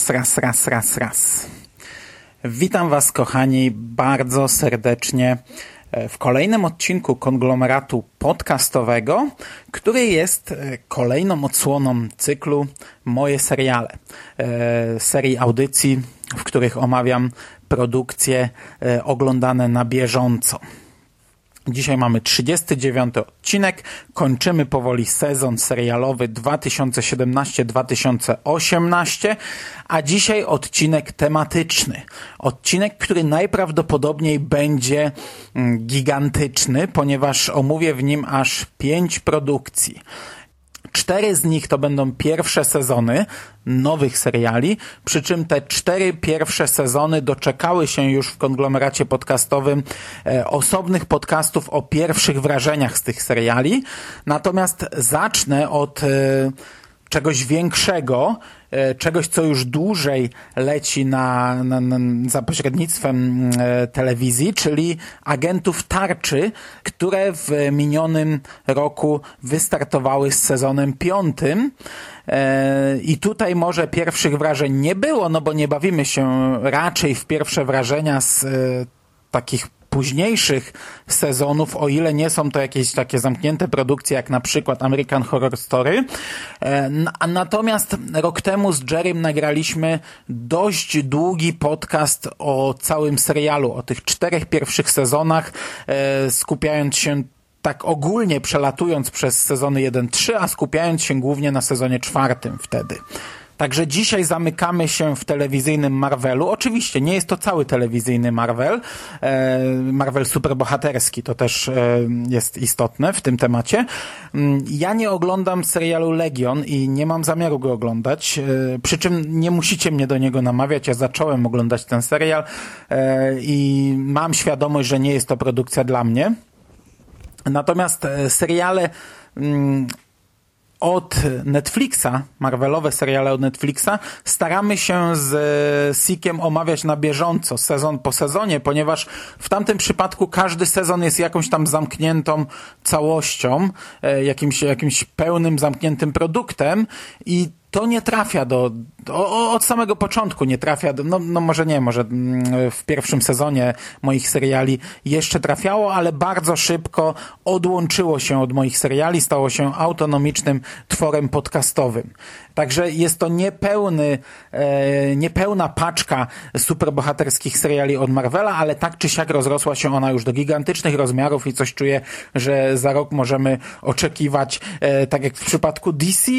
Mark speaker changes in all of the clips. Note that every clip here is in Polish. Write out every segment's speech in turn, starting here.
Speaker 1: Raz, raz, raz, raz, raz. Witam Was, kochani, bardzo serdecznie e, w kolejnym odcinku konglomeratu podcastowego, który jest e, kolejną odsłoną cyklu Moje seriale. E, Serii audycji, w których omawiam produkcje oglądane na bieżąco. Dzisiaj mamy 39 odcinek. Kończymy powoli sezon serialowy 2017-2018, a dzisiaj odcinek tematyczny. Odcinek, który najprawdopodobniej będzie mm, gigantyczny, ponieważ omówię w nim aż pięć produkcji. Cztery z nich to będą pierwsze sezony nowych seriali, przy czym te cztery pierwsze sezony doczekały się już w konglomeracie podcastowym e, osobnych podcastów o pierwszych wrażeniach z tych seriali. Natomiast zacznę od e, czegoś większego, czegoś, co już dłużej leci na, na, na, za pośrednictwem e, telewizji, czyli agentów tarczy, które w minionym roku wystartowały z sezonem piątym. E, I tutaj może pierwszych wrażeń nie było, no bo nie bawimy się raczej w pierwsze wrażenia z takich późniejszych sezonów, o ile nie są to jakieś takie zamknięte produkcje, jak na przykład American Horror Story. Natomiast rok temu z Jerrym nagraliśmy dość długi podcast o całym serialu, o tych czterech pierwszych sezonach, skupiając się tak ogólnie przelatując przez sezony 1-3, a skupiając się głównie na sezonie czwartym wtedy. Także dzisiaj zamykamy się w telewizyjnym Marvelu. Oczywiście nie jest to cały telewizyjny Marvel. Marvel superbohaterski to też jest istotne w tym temacie. Ja nie oglądam serialu Legion i nie mam zamiaru go oglądać. Przy czym nie musicie mnie do niego namawiać. Ja zacząłem oglądać ten serial i mam świadomość, że nie jest to produkcja dla mnie. Natomiast seriale od Netflixa, Marvelowe seriale od Netflixa, staramy się z Sikiem omawiać na bieżąco, sezon po sezonie, ponieważ w tamtym przypadku każdy sezon jest jakąś tam zamkniętą całością, jakimś, jakimś pełnym, zamkniętym produktem i to nie trafia do, do, od samego początku nie trafia do, no, no może nie, może w pierwszym sezonie moich seriali jeszcze trafiało, ale bardzo szybko odłączyło się od moich seriali, stało się autonomicznym tworem podcastowym. Także jest to niepełny, e, niepełna paczka superbohaterskich seriali od Marvela, ale tak czy siak rozrosła się ona już do gigantycznych rozmiarów i coś czuję, że za rok możemy oczekiwać, e, tak jak w przypadku DC,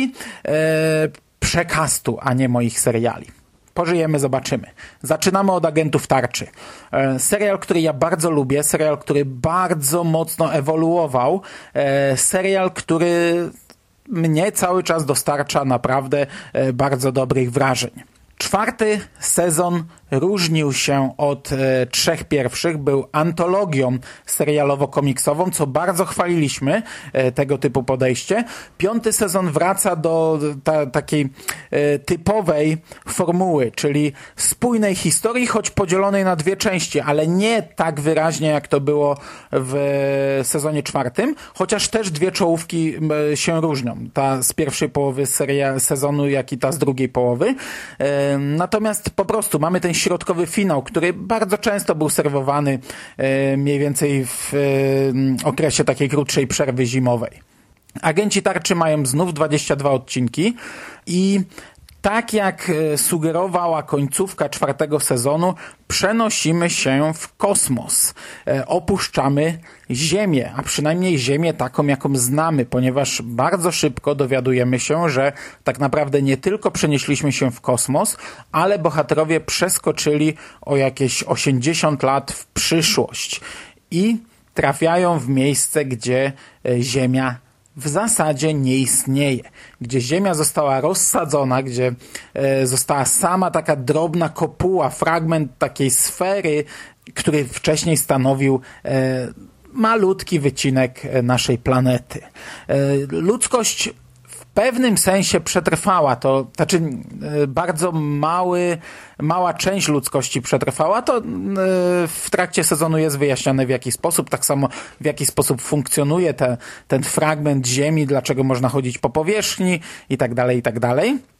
Speaker 1: e, przekastu, a nie moich seriali. Pożyjemy, zobaczymy. Zaczynamy od Agentów Tarczy. E, serial, który ja bardzo lubię, serial, który bardzo mocno ewoluował, e, serial, który mnie cały czas dostarcza naprawdę e, bardzo dobrych wrażeń. Czwarty sezon różnił się od e, trzech pierwszych, był antologią serialowo-komiksową, co bardzo chwaliliśmy, e, tego typu podejście. Piąty sezon wraca do ta, takiej e, typowej formuły, czyli spójnej historii, choć podzielonej na dwie części, ale nie tak wyraźnie, jak to było w sezonie czwartym, chociaż też dwie czołówki się różnią. Ta z pierwszej połowy seria, sezonu, jak i ta z drugiej połowy. E, Natomiast po prostu mamy ten środkowy finał, który bardzo często był serwowany e, mniej więcej w e, okresie takiej krótszej przerwy zimowej. Agenci tarczy mają znów 22 odcinki i tak jak sugerowała końcówka czwartego sezonu, przenosimy się w kosmos. Opuszczamy Ziemię, a przynajmniej Ziemię taką, jaką znamy, ponieważ bardzo szybko dowiadujemy się, że tak naprawdę nie tylko przenieśliśmy się w kosmos, ale bohaterowie przeskoczyli o jakieś 80 lat w przyszłość i trafiają w miejsce, gdzie Ziemia w zasadzie nie istnieje. Gdzie Ziemia została rozsadzona, gdzie e, została sama taka drobna kopuła, fragment takiej sfery, który wcześniej stanowił e, malutki wycinek e, naszej planety. E, ludzkość pewnym sensie przetrwała. To, znaczy e, bardzo mały, mała część ludzkości przetrwała, to w trakcie sezonu jest wyjaśniane w jaki sposób, tak samo w jaki sposób funkcjonuje te, ten fragment ziemi, dlaczego można chodzić po powierzchni i tak dalej, i tak dalej.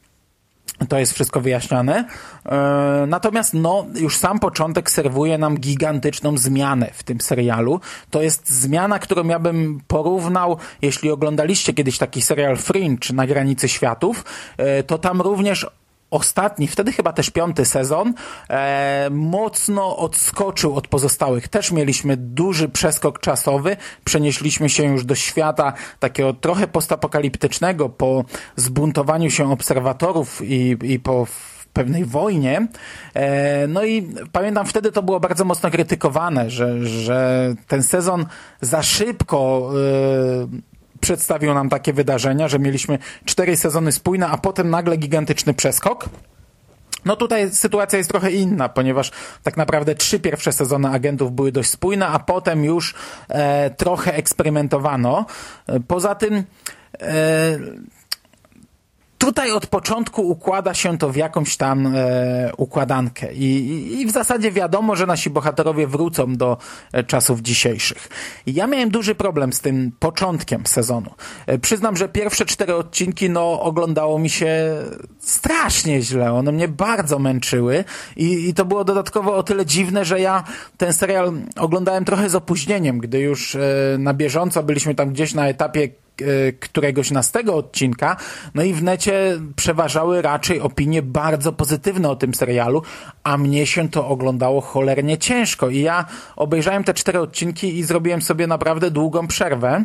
Speaker 1: To jest wszystko wyjaśniane. E, natomiast no, już sam początek serwuje nam gigantyczną zmianę w tym serialu. To jest zmiana, którą ja bym porównał, jeśli oglądaliście kiedyś taki serial Fringe na granicy światów, e, to tam również ostatni, wtedy chyba też piąty sezon, e, mocno odskoczył od pozostałych. Też mieliśmy duży przeskok czasowy, przenieśliśmy się już do świata takiego trochę postapokaliptycznego po zbuntowaniu się obserwatorów i, i po pewnej wojnie. E, no i pamiętam wtedy to było bardzo mocno krytykowane, że, że ten sezon za szybko e, przedstawił nam takie wydarzenia, że mieliśmy cztery sezony spójne, a potem nagle gigantyczny przeskok. No tutaj sytuacja jest trochę inna, ponieważ tak naprawdę trzy pierwsze sezony agentów były dość spójne, a potem już e, trochę eksperymentowano. E, poza tym e, tutaj od początku układa się to w jakąś tam e, układankę I, I, w zasadzie wiadomo, że nasi bohaterowie wrócą do e, czasów dzisiejszych. I ja miałem duży problem z tym początkiem sezonu. E, przyznam, że pierwsze cztery odcinki no, oglądało mi się strasznie źle. One mnie bardzo męczyły i, i to było dodatkowo o tyle dziwne, że ja ten serial oglądałem trochę z opóźnieniem, gdy już e, na bieżąco byliśmy tam gdzieś na etapie któregoś nastego odcinka, no i w necie przeważały raczej opinie bardzo pozytywne o tym serialu, a mnie się to oglądało cholernie ciężko i ja obejrzałem te cztery odcinki i zrobiłem sobie naprawdę długą przerwę.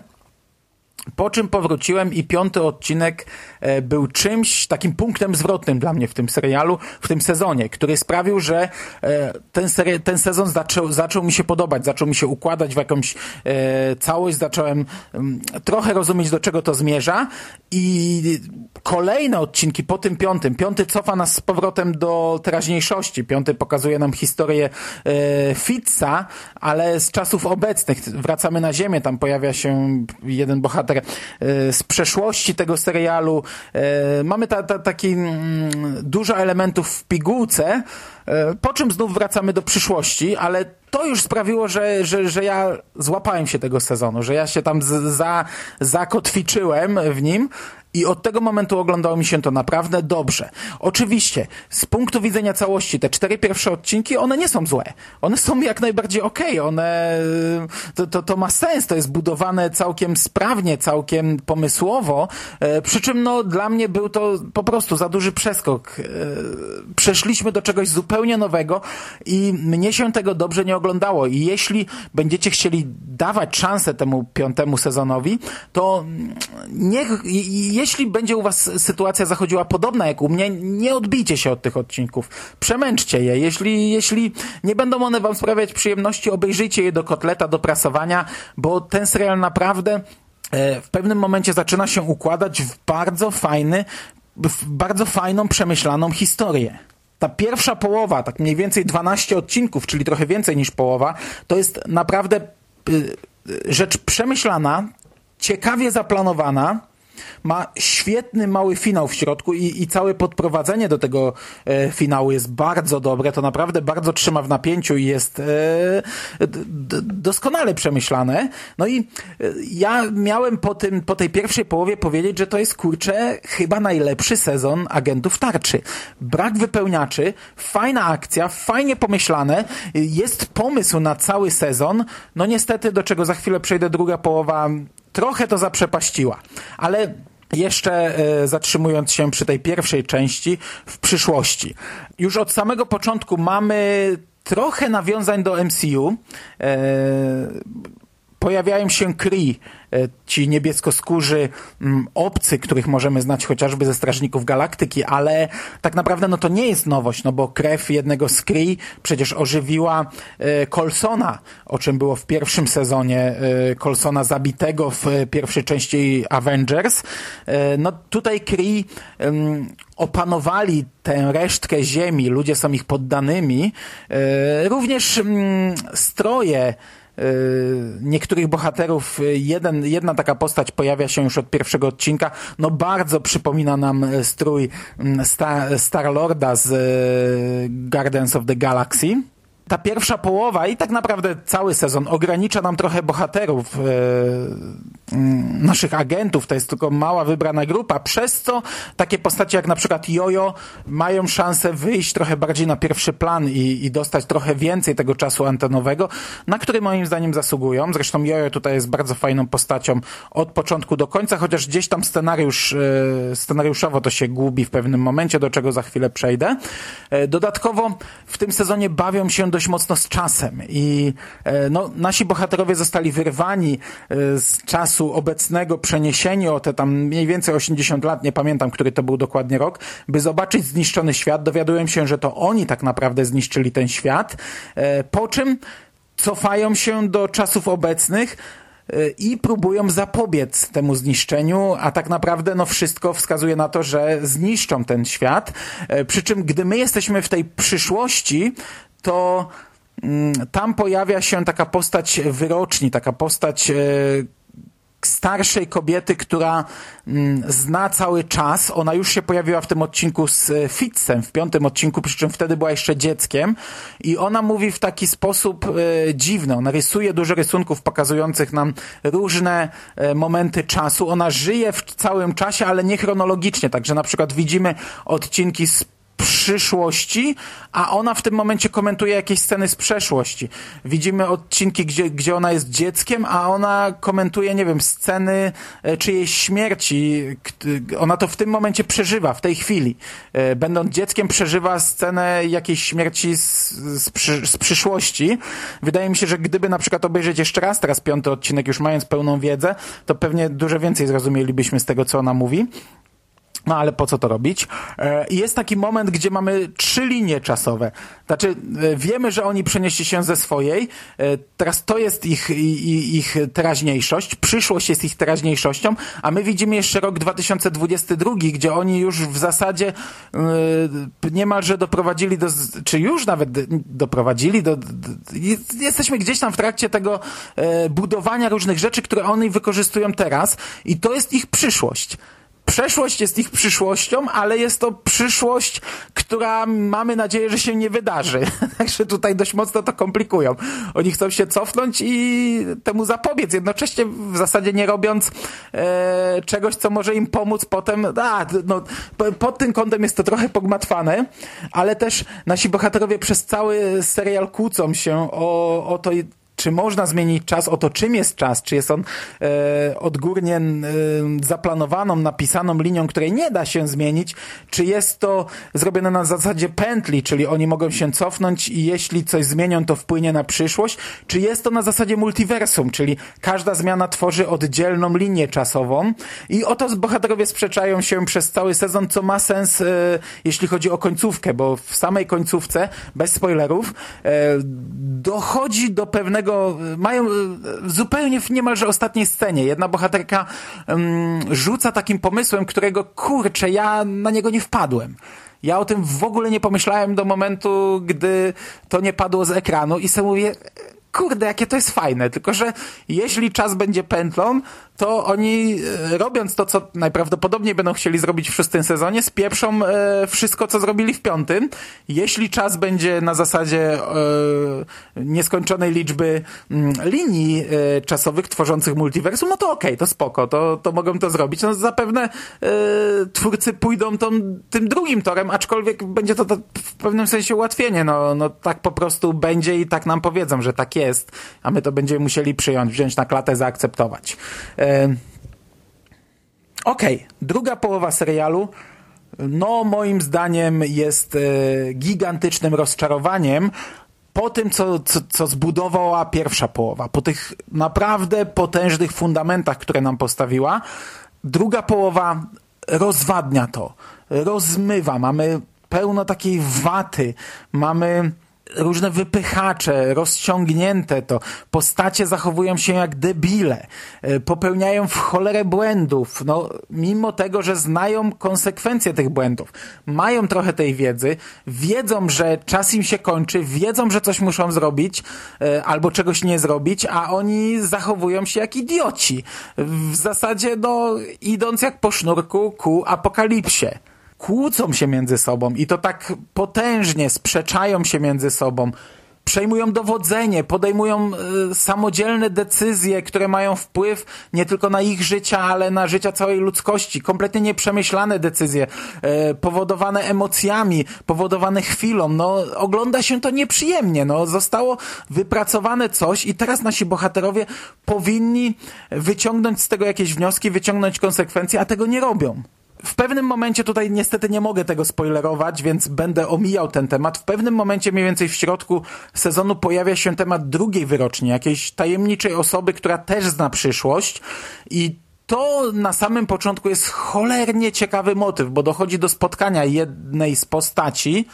Speaker 1: Po czym powróciłem i piąty odcinek e, był czymś takim punktem zwrotnym dla mnie w tym serialu, w tym sezonie, który sprawił, że e, ten, ten sezon zaczął, zaczął mi się podobać, zaczął mi się układać w jakąś e, całość, zacząłem mm, trochę rozumieć, do czego to zmierza. I kolejne odcinki po tym piątym, piąty cofa nas z powrotem do teraźniejszości, piąty pokazuje nam historię Fitza, ale z czasów obecnych. Wracamy na ziemię, tam pojawia się jeden bohater E, z przeszłości tego serialu. E, mamy ta, ta, taki mm, dużo elementów w pigułce, e, po czym znów wracamy do przyszłości, ale to już sprawiło, że, że, że ja złapałem się tego sezonu, że ja się tam za, zakotwiczyłem w nim i od tego momentu oglądało mi się to naprawdę dobrze. Oczywiście, z punktu widzenia całości, te cztery pierwsze odcinki, one nie są złe. One są jak najbardziej okej. Okay. One, to, to, to ma sens, to jest budowane całkiem sprawnie, całkiem pomysłowo. E, przy czym, no, dla mnie był to po prostu za duży przeskok. E, przeszliśmy do czegoś zupełnie nowego i mnie się tego dobrze nie oglądało. I jeśli będziecie chcieli dawać szansę temu piątemu sezonowi, to niech, jeśli będzie u was sytuacja zachodziła podobna jak u mnie, nie odbijcie się od tych odcinków. Przemęczcie je. Jeśli, jeśli nie będą one wam sprawiać przyjemności, obejrzyjcie je do kotleta, do prasowania, bo ten serial naprawdę e, w pewnym momencie zaczyna się układać w bardzo fajny, w bardzo fajną, przemyślaną historię. Ta pierwsza połowa, tak mniej więcej 12 odcinków, czyli trochę więcej niż połowa, to jest naprawdę y, y, rzecz przemyślana, ciekawie zaplanowana, ma świetny mały finał w środku i, i całe podprowadzenie do tego e, finału jest bardzo dobre. To naprawdę bardzo trzyma w napięciu i jest e, doskonale przemyślane. No i e, ja miałem po, tym, po tej pierwszej połowie powiedzieć, że to jest kurczę chyba najlepszy sezon agentów tarczy. Brak wypełniaczy, fajna akcja, fajnie pomyślane, jest pomysł na cały sezon. No niestety, do czego za chwilę przejdę, druga połowa trochę to zaprzepaściła. Ale jeszcze e, zatrzymując się przy tej pierwszej części w przyszłości. Już od samego początku mamy trochę nawiązań do MCU. E, pojawiają się Kree, e, ci niebieskoskórzy mm, obcy, których możemy znać chociażby ze Strażników Galaktyki, ale tak naprawdę no to nie jest nowość, no bo krew jednego z Kree przecież ożywiła e, Colsona, o czym było w pierwszym sezonie e, Colsona zabitego w pierwszej części Avengers. No tutaj Kree opanowali tę resztkę ziemi, ludzie są ich poddanymi. Również mm, stroje niektórych bohaterów, y, jeden, jedna taka postać pojawia się już od pierwszego odcinka, no bardzo przypomina nam y, strój mm, Star, Star-Lorda z Guardians of the Galaxy ta pierwsza połowa i tak naprawdę cały sezon ogranicza nam trochę bohaterów, e, naszych agentów, to jest tylko mała wybrana grupa, przez co takie postacie jak na przykład Jojo mają szansę wyjść trochę bardziej na pierwszy plan i, i dostać trochę więcej tego czasu antenowego, na który moim zdaniem zasługują. Zresztą Jojo tutaj jest bardzo fajną postacią od początku do końca, chociaż gdzieś tam scenariusz, e, scenariuszowo to się gubi w pewnym momencie, do czego za chwilę przejdę. E, dodatkowo w tym sezonie bawią się do dość mocno z czasem i e, no, nasi bohaterowie zostali wyrwani e, z czasu obecnego, przeniesieni o te tam mniej więcej 80 lat, nie pamiętam, który to był dokładnie rok, by zobaczyć zniszczony świat. Dowiadują się, że to oni tak naprawdę zniszczyli ten świat, e, po czym cofają się do czasów obecnych, i próbują zapobiec temu zniszczeniu, a tak naprawdę no wszystko wskazuje na to, że zniszczą ten świat. Przy czym gdy my jesteśmy w tej przyszłości, to mm, tam pojawia się taka postać wyroczni, taka postać e, starszej kobiety, która mm, zna cały czas. Ona już się pojawiła w tym odcinku z e, Fitzem, w piątym odcinku, przy czym wtedy była jeszcze dzieckiem i ona mówi w taki sposób e, dziwny. Ona rysuje dużo rysunków pokazujących nam różne momenty czasu. Ona żyje w całym czasie, ale nie chronologicznie, także na przykład widzimy odcinki z przyszłości, a ona w tym momencie komentuje jakieś sceny z przeszłości. Widzimy odcinki, gdzie, gdzie ona jest dzieckiem, a ona komentuje, nie wiem, sceny e, czyjejś śmierci. Ona to w tym momencie przeżywa, w tej chwili. E, będąc dzieckiem przeżywa scenę jakiejś śmierci z, z, przy, z przyszłości. Wydaje mi się, że gdyby na przykład obejrzeć jeszcze raz teraz piąty odcinek, już mając pełną wiedzę, to pewnie dużo więcej zrozumielibyśmy z tego, co ona mówi. No ale po co to robić? E, jest taki moment, gdzie mamy trzy linie czasowe. Znaczy, e, wiemy, że oni przenieśli się ze swojej. E, teraz to jest ich, ich, ich teraźniejszość. Przyszłość jest ich teraźniejszością, a my widzimy jeszcze rok 2022, gdzie oni już w zasadzie niemalże doprowadzili do, czy już nawet doprowadzili do, jesteśmy gdzieś tam w trakcie tego budowania różnych rzeczy, które oni wykorzystują teraz i to jest ich przyszłość przeszłość jest ich przyszłością, ale jest to przyszłość, która mamy nadzieję, że się nie wydarzy. Także tutaj dość mocno to komplikują. Oni chcą się cofnąć i temu zapobiec, jednocześnie w zasadzie nie robiąc e, czegoś, co może im pomóc potem. A, no, pod tym kątem jest to trochę pogmatwane, ale też nasi bohaterowie przez cały serial kłócą się o, o to, czy można zmienić czas, o to czym jest czas, czy jest on e, odgórnie e, zaplanowaną, napisaną linią, której nie da się zmienić, czy jest to zrobione na zasadzie pętli, czyli oni mogą się cofnąć i jeśli coś zmienią, to wpłynie na przyszłość, czy jest to na zasadzie multiversum, czyli każda zmiana tworzy oddzielną linię czasową? I o to bohaterowie sprzeczają się przez cały sezon, co ma sens, e, jeśli chodzi o końcówkę, bo w samej końcówce, bez spoilerów, e, dochodzi do pewnego mają e, zupełnie w niemalże ostatniej scenie. Jedna bohaterka um, rzuca takim pomysłem, którego kurczę, ja na niego nie wpadłem. Ja o tym w ogóle nie pomyślałem do momentu, gdy to nie padło z ekranu i sobie mówię, kurde, jakie to jest fajne, tylko że jeśli czas będzie pętlą, to oni e, robiąc to, co najprawdopodobniej będą chcieli zrobić w szóstym sezonie, spieprzą e, wszystko, co zrobili w piątym. Jeśli czas będzie na zasadzie e, nieskończonej liczby m, mm, linii e, czasowych tworzących multiversum, no to okej, okay, to spoko, to, to mogą to zrobić. No zapewne e, twórcy pójdą tą, tym drugim torem, aczkolwiek będzie to, to w pewnym sensie ułatwienie. No, no tak po prostu będzie i tak nam powiedzą, że tak jest, a my to będziemy musieli przyjąć, wziąć na klatę, zaakceptować. E, Okej, okay. druga połowa serialu no moim zdaniem jest e, gigantycznym rozczarowaniem, po tym, co, co, co zbudowała pierwsza połowa, po tych naprawdę potężnych fundamentach, które nam postawiła, druga połowa rozwadnia to, rozmywa, mamy pełno takiej waty, mamy różne wypychacze, rozciągnięte to. Postacie zachowują się jak debile, e, popełniają w cholerę błędów, no, mimo tego, że znają konsekwencje tych błędów. Mają trochę tej wiedzy, wiedzą, że czas im się kończy, wiedzą, że coś muszą zrobić e, albo czegoś nie zrobić, a oni zachowują się jak idioci. W zasadzie, no, idąc jak po sznurku ku apokalipsie kłócą się między sobą i to tak potężnie sprzeczają się między sobą, przejmują dowodzenie, podejmują y, samodzielne decyzje, które mają wpływ nie tylko na ich życia, ale na życia całej ludzkości. Kompletnie nieprzemyślane decyzje, y, powodowane emocjami, powodowane chwilą. No, ogląda się to nieprzyjemnie. No, zostało wypracowane coś i teraz nasi bohaterowie powinni wyciągnąć z tego jakieś wnioski, wyciągnąć konsekwencje, a tego nie robią. W pewnym momencie tutaj niestety nie mogę tego spoilerować, więc będę omijał ten temat. W pewnym momencie, mniej więcej w środku sezonu, pojawia się temat drugiej wyroczni, jakiejś tajemniczej osoby, która też zna przyszłość i to na samym początku jest cholernie ciekawy motyw, bo dochodzi do spotkania jednej z postaci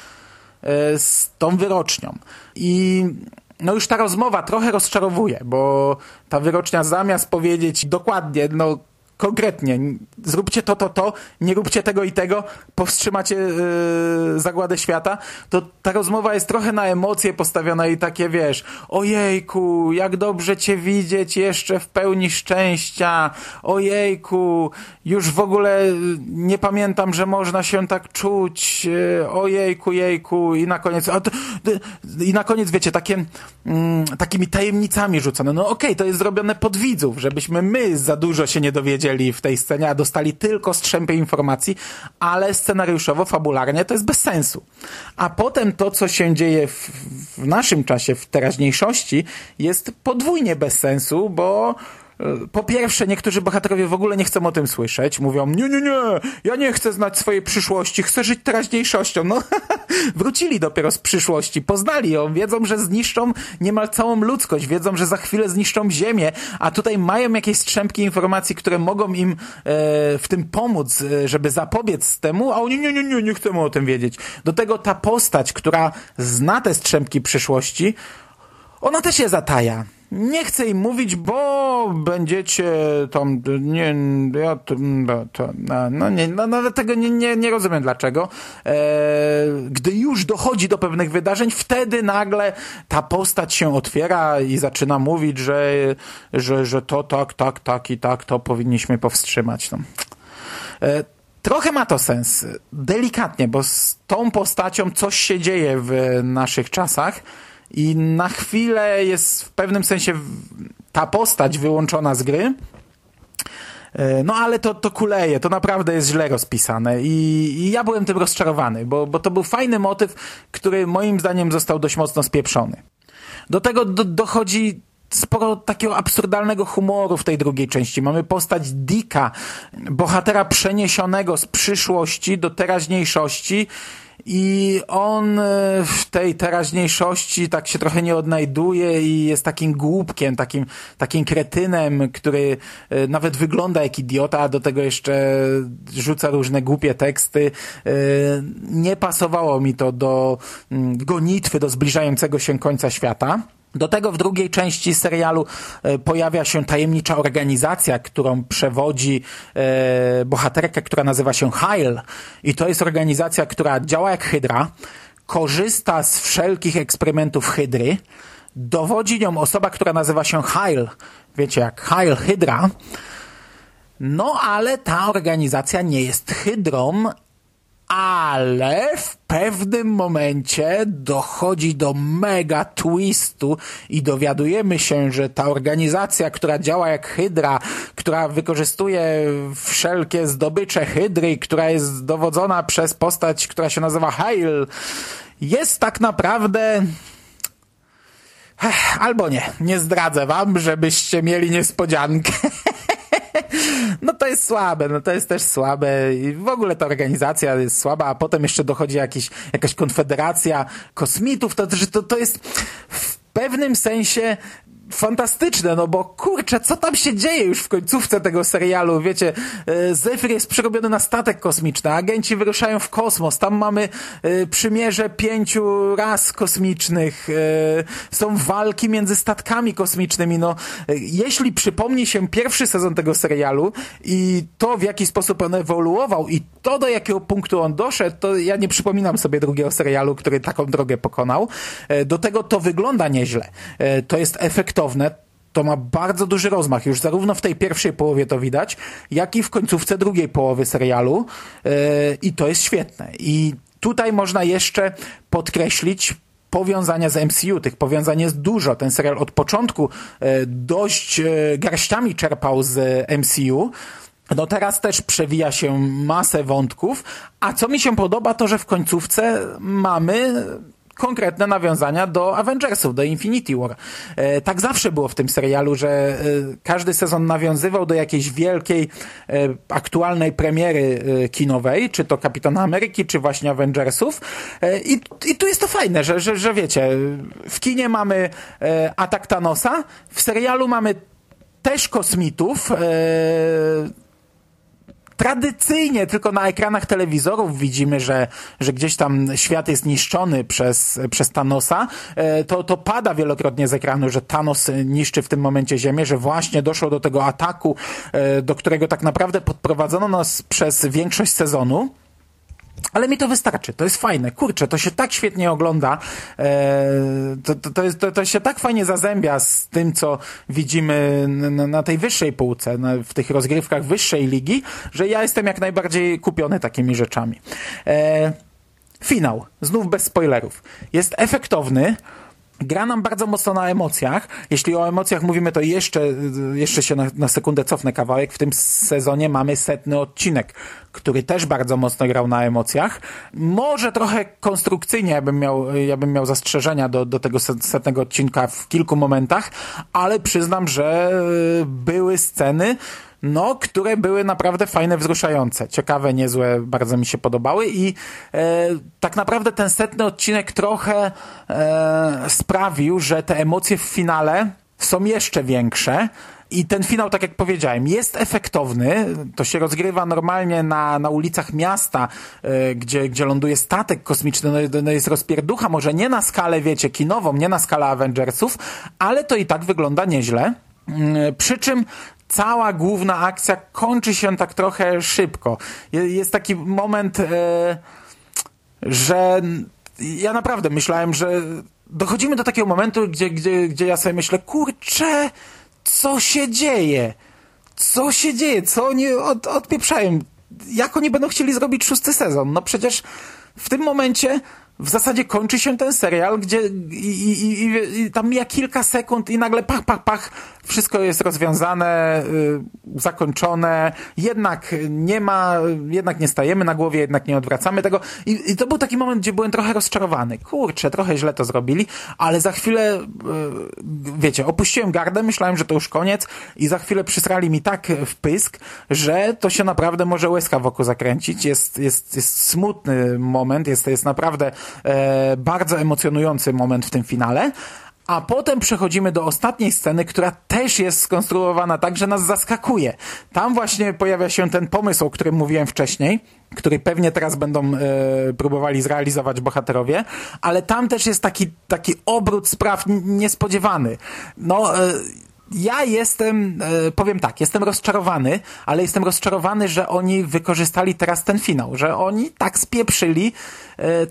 Speaker 1: e, z tą wyrocznią. I no już ta rozmowa trochę rozczarowuje, bo ta wyrocznia zamiast powiedzieć dokładnie, no konkretnie, zróbcie to, to, to, nie róbcie tego i tego, powstrzymacie yy, zagładę świata, to ta rozmowa jest trochę na emocje postawiona i takie, wiesz, ojejku, jak dobrze cię widzieć jeszcze w pełni szczęścia, ojejku, już w ogóle nie pamiętam, że można się tak czuć, yy, ojejku, jejku i na koniec, a i na koniec, wiecie, takie, mm, takimi tajemnicami rzucone. No okej, okay, to jest zrobione pod widzów, żebyśmy my za dużo się nie dowiedzieli w tej scenie, a dostali tylko strzępy informacji, ale scenariuszowo, fabularnie to jest bez sensu. A potem to, co się dzieje w, w naszym czasie, w teraźniejszości, jest podwójnie bez sensu, bo po pierwsze, niektórzy bohaterowie w ogóle nie chcą o tym słyszeć. Mówią, nie, nie, nie, ja nie chcę znać swojej przyszłości, chcę żyć teraźniejszością. No, wrócili dopiero z przyszłości, poznali ją, wiedzą, że zniszczą niemal całą ludzkość, wiedzą, że za chwilę zniszczą Ziemię, a tutaj mają jakieś strzępki informacji, które mogą im e, w tym pomóc, e, żeby zapobiec temu, a oni, nie, nie, nie, nie chcemy o tym wiedzieć. Do tego ta postać, która zna te strzępki przyszłości, ona też je zataja nie chcę im mówić, bo będziecie tam, nie, ja to, to no nie, no, no tego nie, nie, nie rozumiem dlaczego. E, gdy już dochodzi do pewnych wydarzeń, wtedy nagle ta postać się otwiera i zaczyna mówić, że, że, że to tak, tak, tak i tak, to powinniśmy powstrzymać. No. E, Trochę ma to sens, delikatnie, bo z tą postacią coś się dzieje w naszych czasach, i na chwilę jest w pewnym sensie ta postać wyłączona z gry. E, no ale to, to kuleje, to naprawdę jest źle rozpisane I, i, ja byłem tym rozczarowany, bo, bo to był fajny motyw, który moim zdaniem został dość mocno spieprzony. Do tego do, dochodzi sporo takiego absurdalnego humoru w tej drugiej części. Mamy postać Dicka, bohatera przeniesionego z przyszłości do teraźniejszości i on e, w tej teraźniejszości tak się trochę nie odnajduje i jest takim głupkiem, takim, takim kretynem, który e, nawet wygląda jak idiota, a do tego jeszcze rzuca różne głupie teksty. E, nie pasowało mi to do mm, gonitwy, do zbliżającego się końca świata. Do tego w drugiej części serialu e, pojawia się tajemnicza organizacja, którą przewodzi e, bohaterka, która nazywa się Heil. I to jest organizacja, która działa jak Hydra, korzysta z wszelkich eksperymentów Hydry. Dowodzi nią osoba, która nazywa się Heil. Wiecie, jak Heil Hydra. No ale ta organizacja nie jest Hydrą, ale w pewnym momencie dochodzi do mega twistu i dowiadujemy się, że ta organizacja, która działa jak Hydra, która wykorzystuje wszelkie zdobycze Hydry, która jest dowodzona przez postać, która się nazywa Hail, jest tak naprawdę Albo nie, nie zdradzę wam, żebyście mieli niespodziankę. no to jest słabe, no to jest też słabe i w ogóle ta organizacja jest słaba, a potem jeszcze dochodzi jakiś, jakaś konfederacja kosmitów, to, to, to jest w pewnym sensie fantastyczne, no bo kurczę, co tam się dzieje już w końcówce tego serialu, wiecie, e, Zephyr jest przerobiony na statek kosmiczny, agenci wyruszają w kosmos, tam mamy e, przymierze pięciu ras kosmicznych, e, są walki między statkami kosmicznymi, no jeśli przypomni się pierwszy sezon tego serialu i to w jaki sposób on ewoluował i to do jakiego punktu on doszedł, to ja nie przypominam sobie drugiego serialu, który taką drogę pokonał. Do tego to wygląda nieźle. To jest efektowe to ma bardzo duży rozmach. Już zarówno w tej pierwszej połowie to widać, jak i w końcówce drugiej połowy serialu. Yy, I to jest świetne. I tutaj można jeszcze podkreślić powiązania z MCU. Tych powiązań jest dużo. Ten serial od początku yy, dość yy, garściami czerpał z MCU. No teraz też przewija się masę wątków, a co mi się podoba, to że w końcówce mamy konkretne nawiązania do Avengersów, do Infinity War. E, tak zawsze było w tym serialu, że e, każdy sezon nawiązywał do jakiejś wielkiej, e, aktualnej premiery kinowej, czy to Kapitana Ameryki, czy właśnie Avengersów. I, i tu jest to fajne, że, że, że wiecie, w kinie mamy atak Thanosa, w serialu mamy też kosmitów, tradycyjnie tylko na ekranach telewizorów widzimy, że, że gdzieś tam świat jest niszczony przez, przez Thanosa, e, to, to pada wielokrotnie z ekranu, że Thanos niszczy w tym momencie Ziemię, że właśnie doszło do tego ataku, e, do którego tak naprawdę podprowadzono nas przez większość sezonu. Ale mi to wystarczy, to jest fajne. Kurczę, to się tak świetnie ogląda, e, to, to, to, jest, to, to się tak fajnie zazębia z tym, co widzimy na, na tej wyższej półce, na, w tych rozgrywkach wyższej ligi, że ja jestem jak najbardziej kupiony takimi rzeczami. E, finał, znów bez spoilerów. Jest efektowny, gra nam bardzo mocno na emocjach. Jeśli o emocjach mówimy, to jeszcze, jeszcze się na, na sekundę cofnę kawałek. W tym sezonie mamy setny odcinek, który też bardzo mocno grał na emocjach. Może trochę konstrukcyjnie ja bym miał, ja bym miał zastrzeżenia do, do tego setnego odcinka w kilku momentach, ale przyznam, że były sceny, no, które były naprawdę fajne, wzruszające, ciekawe, niezłe, bardzo mi się podobały i e, tak naprawdę ten setny odcinek trochę e, sprawił, że te emocje w finale są jeszcze większe. I ten finał, tak jak powiedziałem, jest efektowny. To się rozgrywa normalnie na, na ulicach miasta, e, gdzie, gdzie ląduje statek kosmiczny. No, no jest rozpierducha, może nie na skalę, wiecie, kinową, nie na skalę Avengersów, ale to i tak wygląda nieźle. Mm, przy czym cała główna akcja kończy się tak trochę szybko. Jest taki moment, e, że ja naprawdę myślałem, że dochodzimy do takiego momentu, gdzie, gdzie, gdzie ja sobie myślę, kurczę, co się dzieje? Co się dzieje? Co oni od, odpieprzają? Jak oni będą chcieli zrobić szósty sezon? No przecież w tym momencie w zasadzie kończy się ten serial, gdzie i, i, i, i tam mija kilka sekund i nagle pach, pach, pach, wszystko jest rozwiązane, y, zakończone, jednak nie ma, jednak nie stajemy na głowie, jednak nie odwracamy tego I, i to był taki moment, gdzie byłem trochę rozczarowany. Kurczę, trochę źle to zrobili, ale za chwilę, y, wiecie, opuściłem gardę, myślałem, że to już koniec i za chwilę przysrali mi tak w pysk, że to się naprawdę może łezka wokół zakręcić. Jest, jest, jest smutny moment, jest, jest naprawdę e, bardzo emocjonujący moment w tym finale, a potem przechodzimy do ostatniej sceny, która też jest skonstruowana tak, że nas zaskakuje. Tam właśnie pojawia się ten pomysł, o którym mówiłem wcześniej, który pewnie teraz będą e, próbowali zrealizować bohaterowie, ale tam też jest taki, taki obrót spraw niespodziewany. No, e, ja jestem, e, powiem tak, jestem rozczarowany, ale jestem rozczarowany, że oni wykorzystali teraz ten finał, że oni tak spieprzyli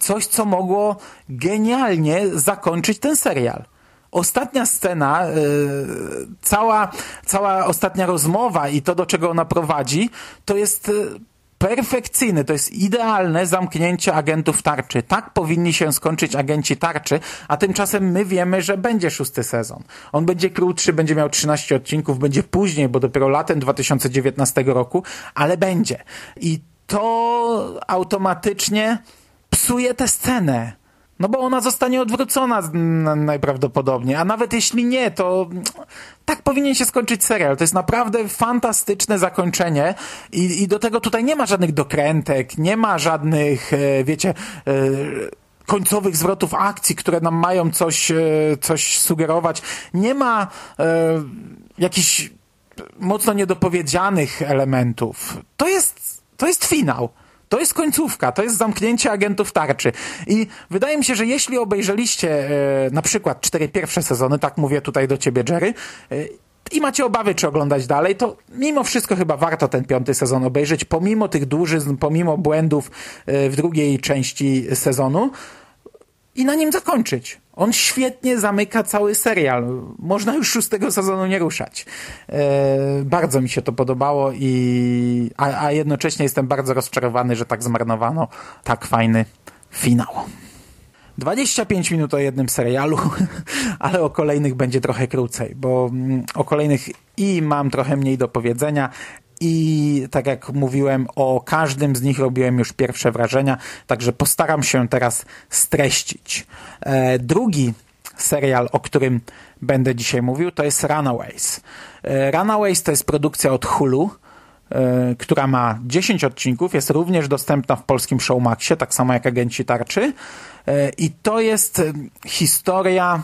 Speaker 1: coś, co mogło genialnie zakończyć ten serial ostatnia scena, yy, cała, cała ostatnia rozmowa i to, do czego ona prowadzi, to jest yy, perfekcyjny, to jest idealne zamknięcie agentów tarczy. Tak powinni się skończyć agenci tarczy, a tymczasem my wiemy, że będzie szósty sezon. On będzie krótszy, będzie miał 13 odcinków, będzie później, bo dopiero latem 2019 roku, ale będzie. I to automatycznie psuje tę scenę No bo ona zostanie odwrócona najprawdopodobniej, a nawet jeśli nie, to tak powinien się skończyć serial. To jest naprawdę fantastyczne zakończenie i, i do tego tutaj nie ma żadnych dokrętek, nie ma żadnych, e, wiecie, e, końcowych zwrotów akcji, które nam mają coś, e, coś sugerować. Nie ma jakichś mocno niedopowiedzianych elementów. To jest, to jest finał. To jest końcówka, to jest zamknięcie agentów tarczy. I wydaje mi się, że jeśli obejrzeliście e, na przykład cztery pierwsze sezony, tak mówię tutaj do ciebie, Jerry, e, i macie obawy, czy oglądać dalej, to mimo wszystko chyba warto ten piąty sezon obejrzeć, pomimo tych dłużyzn, pomimo błędów e, w drugiej części sezonu i na nim zakończyć. On świetnie zamyka cały serial. Można już szóstego sezonu nie ruszać. E, bardzo mi się to podobało i a, a jednocześnie jestem bardzo rozczarowany, że tak zmarnowano tak fajny finał. 25 minut o jednym serialu, ale o kolejnych będzie trochę krócej, bo mm, o kolejnych i mam trochę mniej do powiedzenia, i tak jak mówiłem, o każdym z nich robiłem już pierwsze wrażenia, także postaram się teraz streścić. E, drugi serial, o którym będę dzisiaj mówił, to jest Runaways. E, Runaways to jest produkcja od Hulu, e, która ma 10 odcinków, jest również dostępna w polskim Showmaxie, tak samo jak Agenci Tarczy. I to jest historia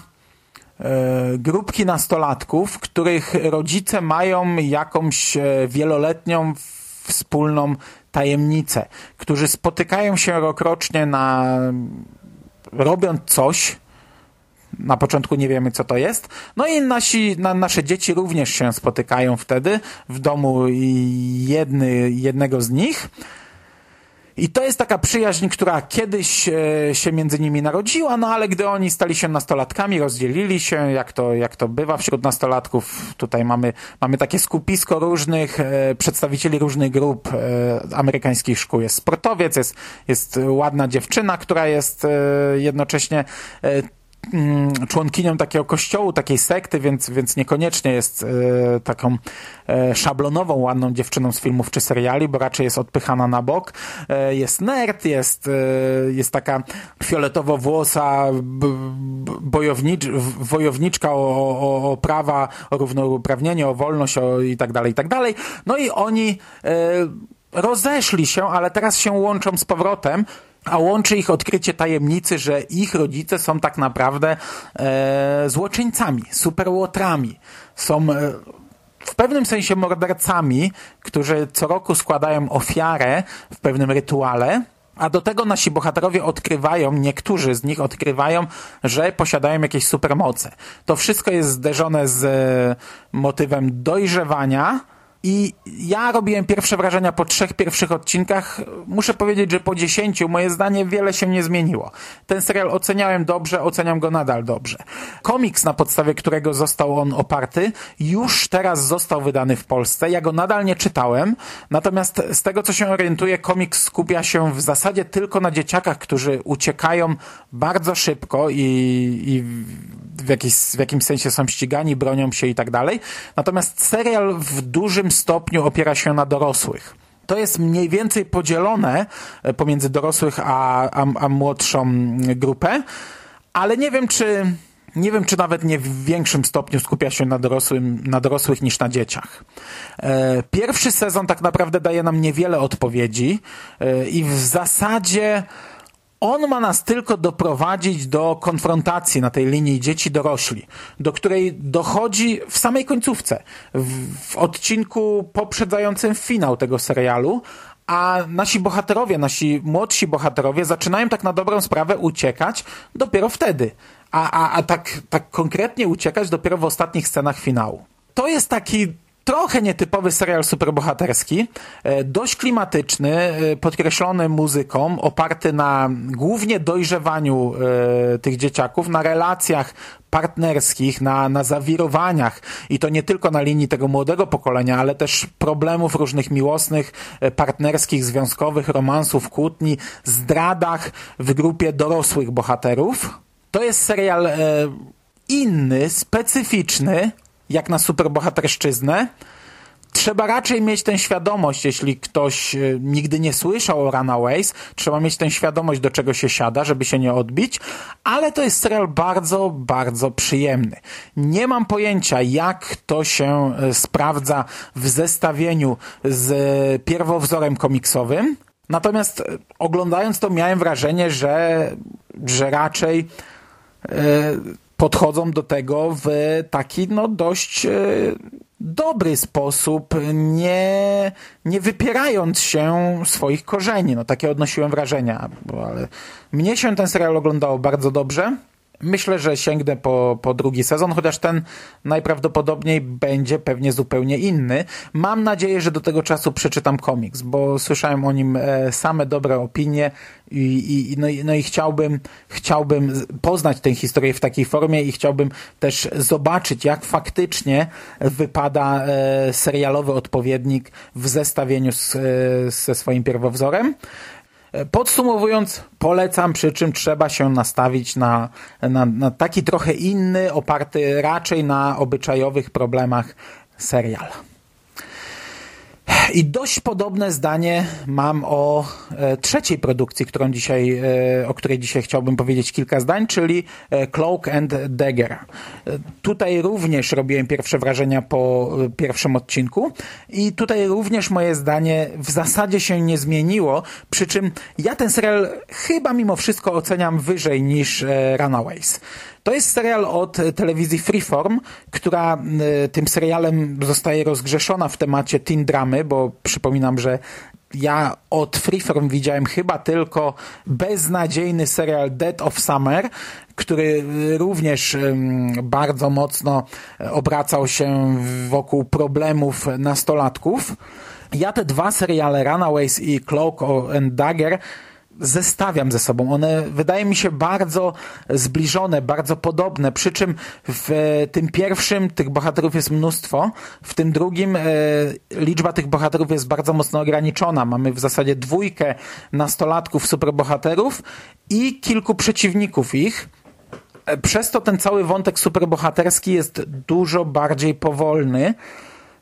Speaker 1: grupki nastolatków, których rodzice mają jakąś e, wieloletnią wspólną tajemnicę, którzy spotykają się rokrocznie na robiąc coś, na początku nie wiemy, co to jest. No i nasi, na, nasze dzieci również się spotykają wtedy w domu jedny, jednego z nich. I to jest taka przyjaźń, która kiedyś e, się między nimi narodziła, no ale gdy oni stali się nastolatkami, rozdzielili się, jak to, jak to bywa wśród nastolatków. Tutaj mamy, mamy takie skupisko różnych e, przedstawicieli różnych grup e, amerykańskich szkół. Jest sportowiec, jest, jest ładna dziewczyna, która jest jednocześnie członkinią takiego kościołu, takiej sekty, więc, więc niekoniecznie jest e, taką e, szablonową, ładną dziewczyną z filmów czy seriali, bo raczej jest odpychana na bok. E, jest nerd, jest, jest taka fioletowo-włosa bojownicz, wojowniczka o, o, o prawa, o równouprawnienie, o wolność o, i tak dalej, i tak dalej. No i oni rozeszli się, ale teraz się łączą z powrotem, a łączy ich odkrycie tajemnicy, że ich rodzice są tak naprawdę e, złoczyńcami, superłotrami. Są e, w pewnym sensie mordercami, którzy co roku składają ofiarę w pewnym rytuale, a do tego nasi bohaterowie odkrywają, niektórzy z nich odkrywają, że posiadają jakieś supermoce. To wszystko jest zderzone z e, motywem dojrzewania, i ja robiłem pierwsze wrażenia po trzech pierwszych odcinkach. Muszę powiedzieć, że po dziesięciu moje zdanie wiele się nie zmieniło. Ten serial oceniałem dobrze, oceniam go nadal dobrze. Komiks, na podstawie którego został on oparty, już teraz został wydany w Polsce. Ja go nadal nie czytałem, natomiast z tego, co się orientuję, komiks skupia się w zasadzie tylko na dzieciakach, którzy uciekają bardzo szybko i, i w, jakiś, w jakimś sensie są ścigani, bronią się i tak dalej. Natomiast serial w dużym stopniu opiera się na dorosłych. To jest mniej więcej podzielone e, pomiędzy dorosłych a, a, a młodszą grupę, ale nie wiem, czy nie wiem, czy nawet nie w większym stopniu skupia się na, dorosłym, na dorosłych niż na dzieciach. E, pierwszy sezon tak naprawdę daje nam niewiele odpowiedzi e, i w zasadzie on ma nas tylko doprowadzić do konfrontacji na tej linii dzieci-dorośli, do której dochodzi w samej końcówce, w, w odcinku poprzedzającym finał tego serialu, a nasi bohaterowie, nasi młodsi bohaterowie zaczynają tak na dobrą sprawę uciekać dopiero wtedy. A, a, a tak, tak konkretnie uciekać dopiero w ostatnich scenach finału. To jest taki trochę nietypowy serial superbohaterski, e, dość klimatyczny, e, podkreślony muzyką, oparty na głównie dojrzewaniu e, tych dzieciaków, na relacjach partnerskich, na, na zawirowaniach i to nie tylko na linii tego młodego pokolenia, ale też problemów różnych miłosnych, partnerskich, związkowych, romansów, kłótni, zdradach w grupie dorosłych bohaterów. To jest serial inny, specyficzny, jak na superbohaterszczyznę. trzeba raczej mieć tę świadomość, jeśli ktoś e, nigdy nie słyszał o Runaways, trzeba mieć tę świadomość, do czego się siada, żeby się nie odbić, ale to jest serial bardzo, bardzo przyjemny. Nie mam pojęcia, jak to się e, sprawdza w zestawieniu z pierwowzorem komiksowym, natomiast e, oglądając to miałem wrażenie, że, że raczej podchodzą do tego w taki no dość dobry sposób, nie, nie wypierając się swoich korzeni. No takie odnosiłem wrażenia, ale mnie się ten serial oglądało bardzo dobrze. Myślę, że sięgnę po, po drugi sezon, chociaż ten najprawdopodobniej będzie pewnie zupełnie inny. Mam nadzieję, że do tego czasu przeczytam komiks, bo słyszałem o nim e, same dobre opinie i, i, no, i, no i chciałbym, chciałbym poznać tę historię w takiej formie i chciałbym też zobaczyć, jak faktycznie wypada e, serialowy odpowiednik w zestawieniu z, e, ze swoim pierwowzorem. Podsumowując, polecam, przy czym trzeba się nastawić na, na, na taki trochę inny, oparty raczej na obyczajowych problemach serial. I dość podobne zdanie mam o e, trzeciej produkcji, którą dzisiaj, e, o której dzisiaj chciałbym powiedzieć kilka zdań, czyli e, Cloak and Dagger. Tutaj również robiłem pierwsze wrażenia po pierwszym odcinku i tutaj również moje zdanie w zasadzie się nie zmieniło, przy czym ja ten serial chyba mimo wszystko oceniam wyżej niż Runaways. To jest serial od telewizji Freeform, która y, tym serialem zostaje rozgrzeszona w temacie teen dramy, bo przypominam, że ja od Freeform widziałem chyba tylko beznadziejny serial Dead of Summer, który również bardzo mocno obracał się wokół problemów nastolatków. Ja te dwa seriale, Runaways i Cloak and Dagger, zestawiam ze sobą. One wydaje mi się bardzo zbliżone, bardzo podobne, przy czym w tym pierwszym tych bohaterów jest mnóstwo, w tym drugim e, liczba tych bohaterów jest bardzo mocno ograniczona. Mamy w zasadzie dwójkę nastolatków superbohaterów i kilku przeciwników ich. E, przez to ten cały wątek superbohaterski jest dużo bardziej powolny.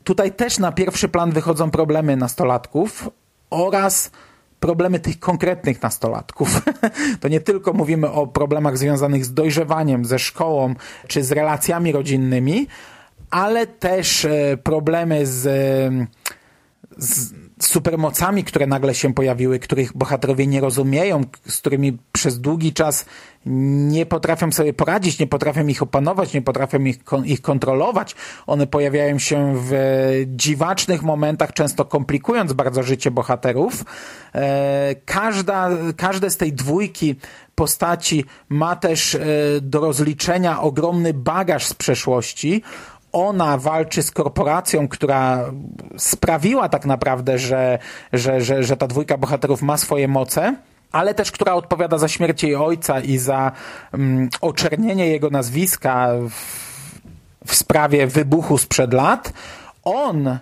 Speaker 1: Tutaj też na pierwszy plan wychodzą problemy nastolatków oraz problemy tych konkretnych nastolatków. To nie tylko mówimy o problemach związanych z dojrzewaniem, ze szkołą czy z relacjami rodzinnymi, ale też e, problemy z, z supermocami, które nagle się pojawiły, których bohaterowie nie rozumieją, z którymi przez długi czas nie potrafią sobie poradzić, nie potrafią ich opanować, nie potrafią ich, ich kontrolować. One pojawiają się w dziwacznych momentach, często komplikując bardzo życie bohaterów. E, każda, każde z tej dwójki postaci ma też e, do rozliczenia ogromny bagaż z przeszłości ona walczy z korporacją, która sprawiła tak naprawdę, że, że, że, że ta dwójka bohaterów ma swoje moce, ale też która odpowiada za śmierć jej ojca i za um, oczernienie jego nazwiska w, w sprawie wybuchu sprzed lat. On e,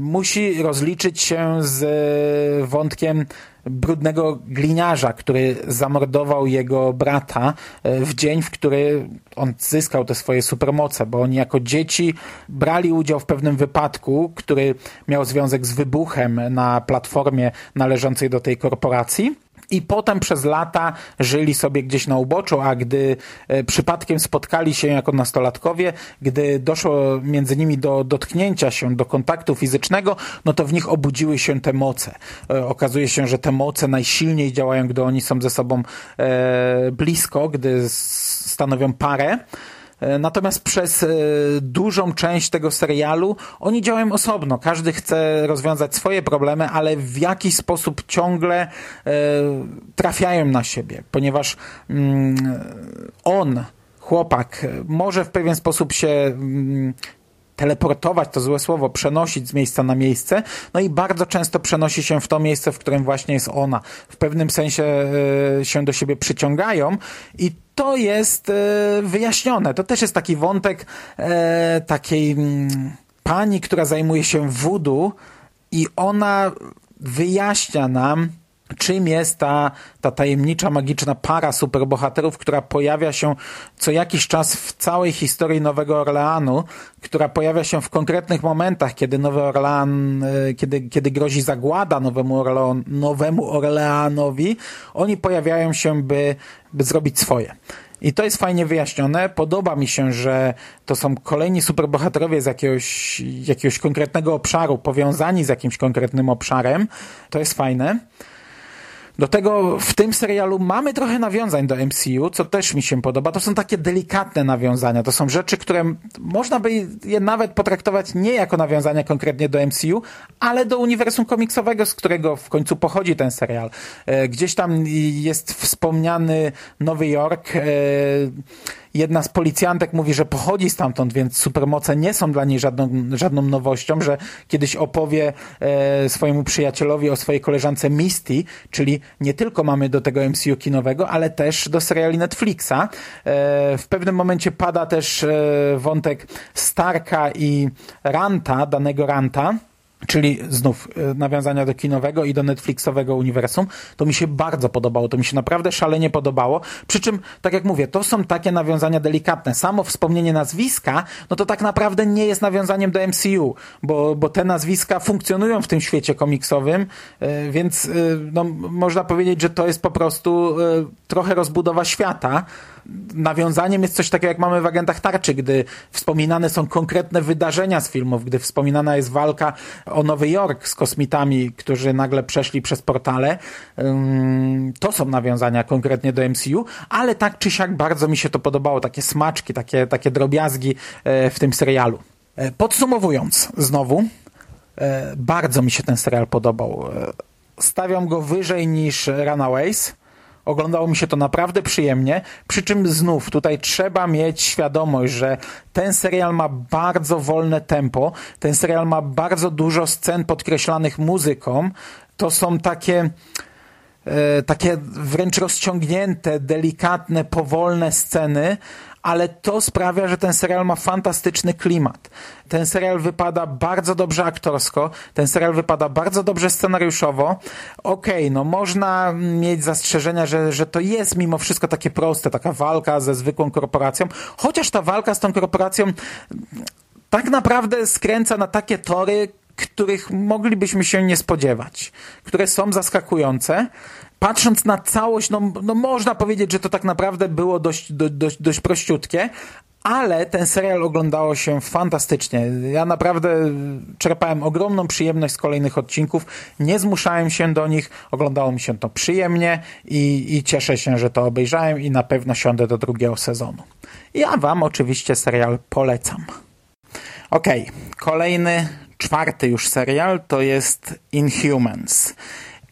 Speaker 1: musi rozliczyć się z wątkiem brudnego gliniarza, który zamordował jego brata e, w dzień, w który on zyskał te swoje supermoce, bo oni jako dzieci brali udział w pewnym wypadku, który miał związek z wybuchem na platformie należącej do tej korporacji i potem przez lata żyli sobie gdzieś na uboczu, a gdy e, przypadkiem spotkali się jako nastolatkowie, gdy doszło między nimi do dotknięcia się, do kontaktu fizycznego, no to w nich obudziły się te moce. E, okazuje się, że te moce najsilniej działają, gdy oni są ze sobą e, blisko, gdy stanowią parę. E, natomiast przez e, dużą część tego serialu oni działają osobno. Każdy chce rozwiązać swoje problemy, ale w jakiś sposób ciągle e, trafiają na siebie, ponieważ mm, on, chłopak, może w pewien sposób się mm, teleportować to złe słowo, przenosić z miejsca na miejsce, no i bardzo często przenosi się w to miejsce, w którym właśnie jest ona. W pewnym sensie się do siebie przyciągają i to jest e, wyjaśnione. To też jest taki wątek e, takiej mm, pani, która zajmuje się wudu i ona wyjaśnia nam, czym jest ta, ta tajemnicza, magiczna para superbohaterów, która pojawia się co jakiś czas w całej historii Nowego Orleanu, która pojawia się w konkretnych momentach, kiedy Nowy Orlean, e, kiedy, kiedy grozi zagłada Nowemu, Orlean, Nowemu Orleanowi, oni pojawiają się, by, by zrobić swoje. I to jest fajnie wyjaśnione. Podoba mi się, że to są kolejni superbohaterowie z jakiegoś, jakiegoś konkretnego obszaru, powiązani z jakimś konkretnym obszarem. To jest fajne. Do tego w tym serialu mamy trochę nawiązań do MCU, co też mi się podoba. To są takie delikatne nawiązania. To są rzeczy, które można by je nawet potraktować nie jako nawiązania konkretnie do MCU, ale do uniwersum komiksowego, z którego w końcu pochodzi ten serial. E, gdzieś tam jest wspomniany Nowy Jork. Jedna z policjantek mówi, że pochodzi stamtąd, więc supermoce nie są dla niej żadną, żadną nowością, że kiedyś opowie e, swojemu przyjacielowi o swojej koleżance Misty, czyli nie tylko mamy do tego MCU kinowego, ale też do seriali Netflixa. E, w pewnym momencie pada też e, wątek Starka i Ranta, danego Ranta, czyli znów e, nawiązania do kinowego i do Netflixowego uniwersum, to mi się bardzo podobało, to mi się naprawdę szalenie podobało, przy czym, tak jak mówię, to są takie nawiązania delikatne. Samo wspomnienie nazwiska, no to tak naprawdę nie jest nawiązaniem do MCU, bo, bo te nazwiska funkcjonują w tym świecie komiksowym, e, więc e, no, można powiedzieć, że to jest po prostu trochę rozbudowa świata, nawiązaniem jest coś takiego, jak mamy w Agentach Tarczy, gdy wspominane są konkretne wydarzenia z filmów, gdy wspominana jest walka o Nowy Jork z kosmitami, którzy nagle przeszli przez portale. To są nawiązania konkretnie do MCU, ale tak czy siak bardzo mi się to podobało, takie smaczki, takie, takie drobiazgi e, w tym serialu. E, podsumowując znowu, e, bardzo mi się ten serial podobał. Stawiam go wyżej niż Runaways, Oglądało mi się to naprawdę przyjemnie, przy czym znów tutaj trzeba mieć świadomość, że ten serial ma bardzo wolne tempo, ten serial ma bardzo dużo scen podkreślanych muzyką. To są takie e, takie wręcz rozciągnięte, delikatne, powolne sceny, ale to sprawia, że ten serial ma fantastyczny klimat. Ten serial wypada bardzo dobrze aktorsko, ten serial wypada bardzo dobrze scenariuszowo. Okej, okay, no można mieć zastrzeżenia, że, że to jest mimo wszystko takie proste, taka walka ze zwykłą korporacją, chociaż ta walka z tą korporacją tak naprawdę skręca na takie tory, których moglibyśmy się nie spodziewać, które są zaskakujące patrząc na całość, no, no można powiedzieć, że to tak naprawdę było dość, dość, dość prościutkie, ale ten serial oglądało się fantastycznie. Ja naprawdę czerpałem ogromną przyjemność z kolejnych odcinków, nie zmuszałem się do nich, oglądało mi się to przyjemnie i, i cieszę się, że to obejrzałem i na pewno siądę do drugiego sezonu. Ja wam oczywiście serial polecam. Ok, kolejny, czwarty już serial to jest Inhumans.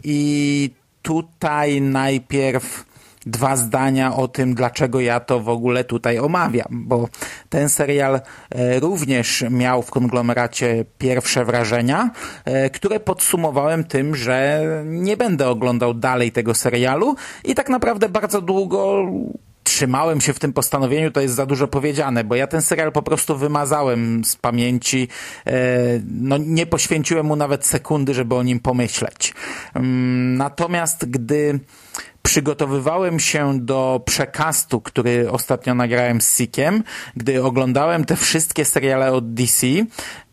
Speaker 1: I tutaj najpierw dwa zdania o tym, dlaczego ja to w ogóle tutaj omawiam, bo ten serial e, również miał w konglomeracie pierwsze wrażenia, e, które podsumowałem tym, że nie będę oglądał dalej tego serialu i tak naprawdę bardzo długo trzymałem się w tym postanowieniu, to jest za dużo powiedziane, bo ja ten serial po prostu wymazałem z pamięci, e, no nie poświęciłem mu nawet sekundy, żeby o nim pomyśleć. Mm, natomiast gdy przygotowywałem się do przekastu, który ostatnio nagrałem z Sikiem, gdy oglądałem te wszystkie seriale od DC,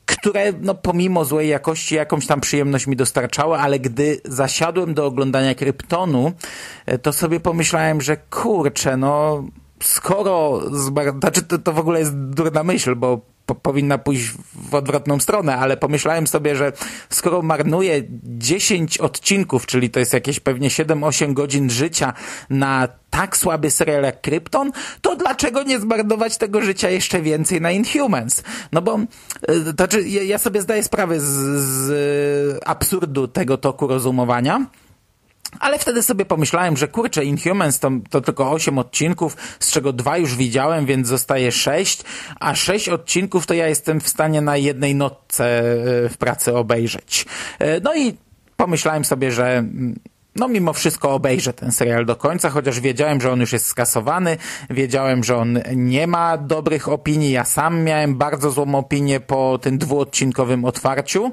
Speaker 1: które no, pomimo złej jakości jakąś tam przyjemność mi dostarczały, ale gdy zasiadłem do oglądania Kryptonu, e, to sobie pomyślałem, że kurczę, no skoro, znaczy to, to w ogóle jest durna myśl, bo po, powinna pójść w odwrotną stronę, ale pomyślałem sobie, że skoro marnuję 10 odcinków, czyli to jest jakieś pewnie 7-8 godzin życia na tak słaby serial jak Krypton, to dlaczego nie zmarnować tego życia jeszcze więcej na Inhumans? No bo to znaczy, ja sobie zdaję sprawę z, z absurdu tego toku rozumowania, ale wtedy sobie pomyślałem, że kurczę, Inhumans to, to tylko 8 odcinków, z czego dwa już widziałem, więc zostaje 6, a 6 odcinków to ja jestem w stanie na jednej nocce e, w pracy obejrzeć. E, no i pomyślałem sobie, że mm, no mimo wszystko obejrzę ten serial do końca, chociaż wiedziałem, że on już jest skasowany, wiedziałem, że on nie ma dobrych opinii, ja sam miałem bardzo złą opinię po tym dwuodcinkowym otwarciu.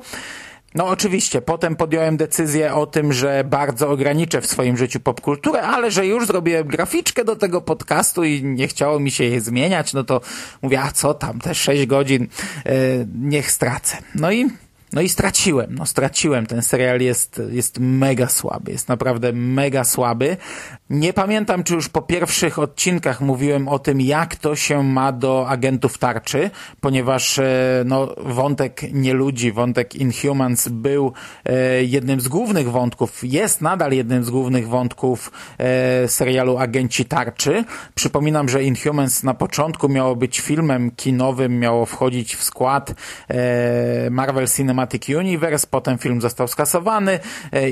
Speaker 1: No oczywiście, potem podjąłem decyzję o tym, że bardzo ograniczę w swoim życiu popkulturę, ale że już zrobiłem graficzkę do tego podcastu i nie chciało mi się jej zmieniać, no to mówię, a co tam, te 6 godzin, yy, niech stracę. No i no i straciłem, no straciłem. Ten serial jest, jest mega słaby, jest naprawdę mega słaby. Nie pamiętam, czy już po pierwszych odcinkach mówiłem o tym, jak to się ma do agentów tarczy, ponieważ e, no, wątek nieludzi, wątek Inhumans był e, jednym z głównych wątków, jest nadal jednym z głównych wątków e, serialu Agenci Tarczy. Przypominam, że Inhumans na początku miało być filmem kinowym, miało wchodzić w skład Marvel Cinematic Universe, potem film został skasowany,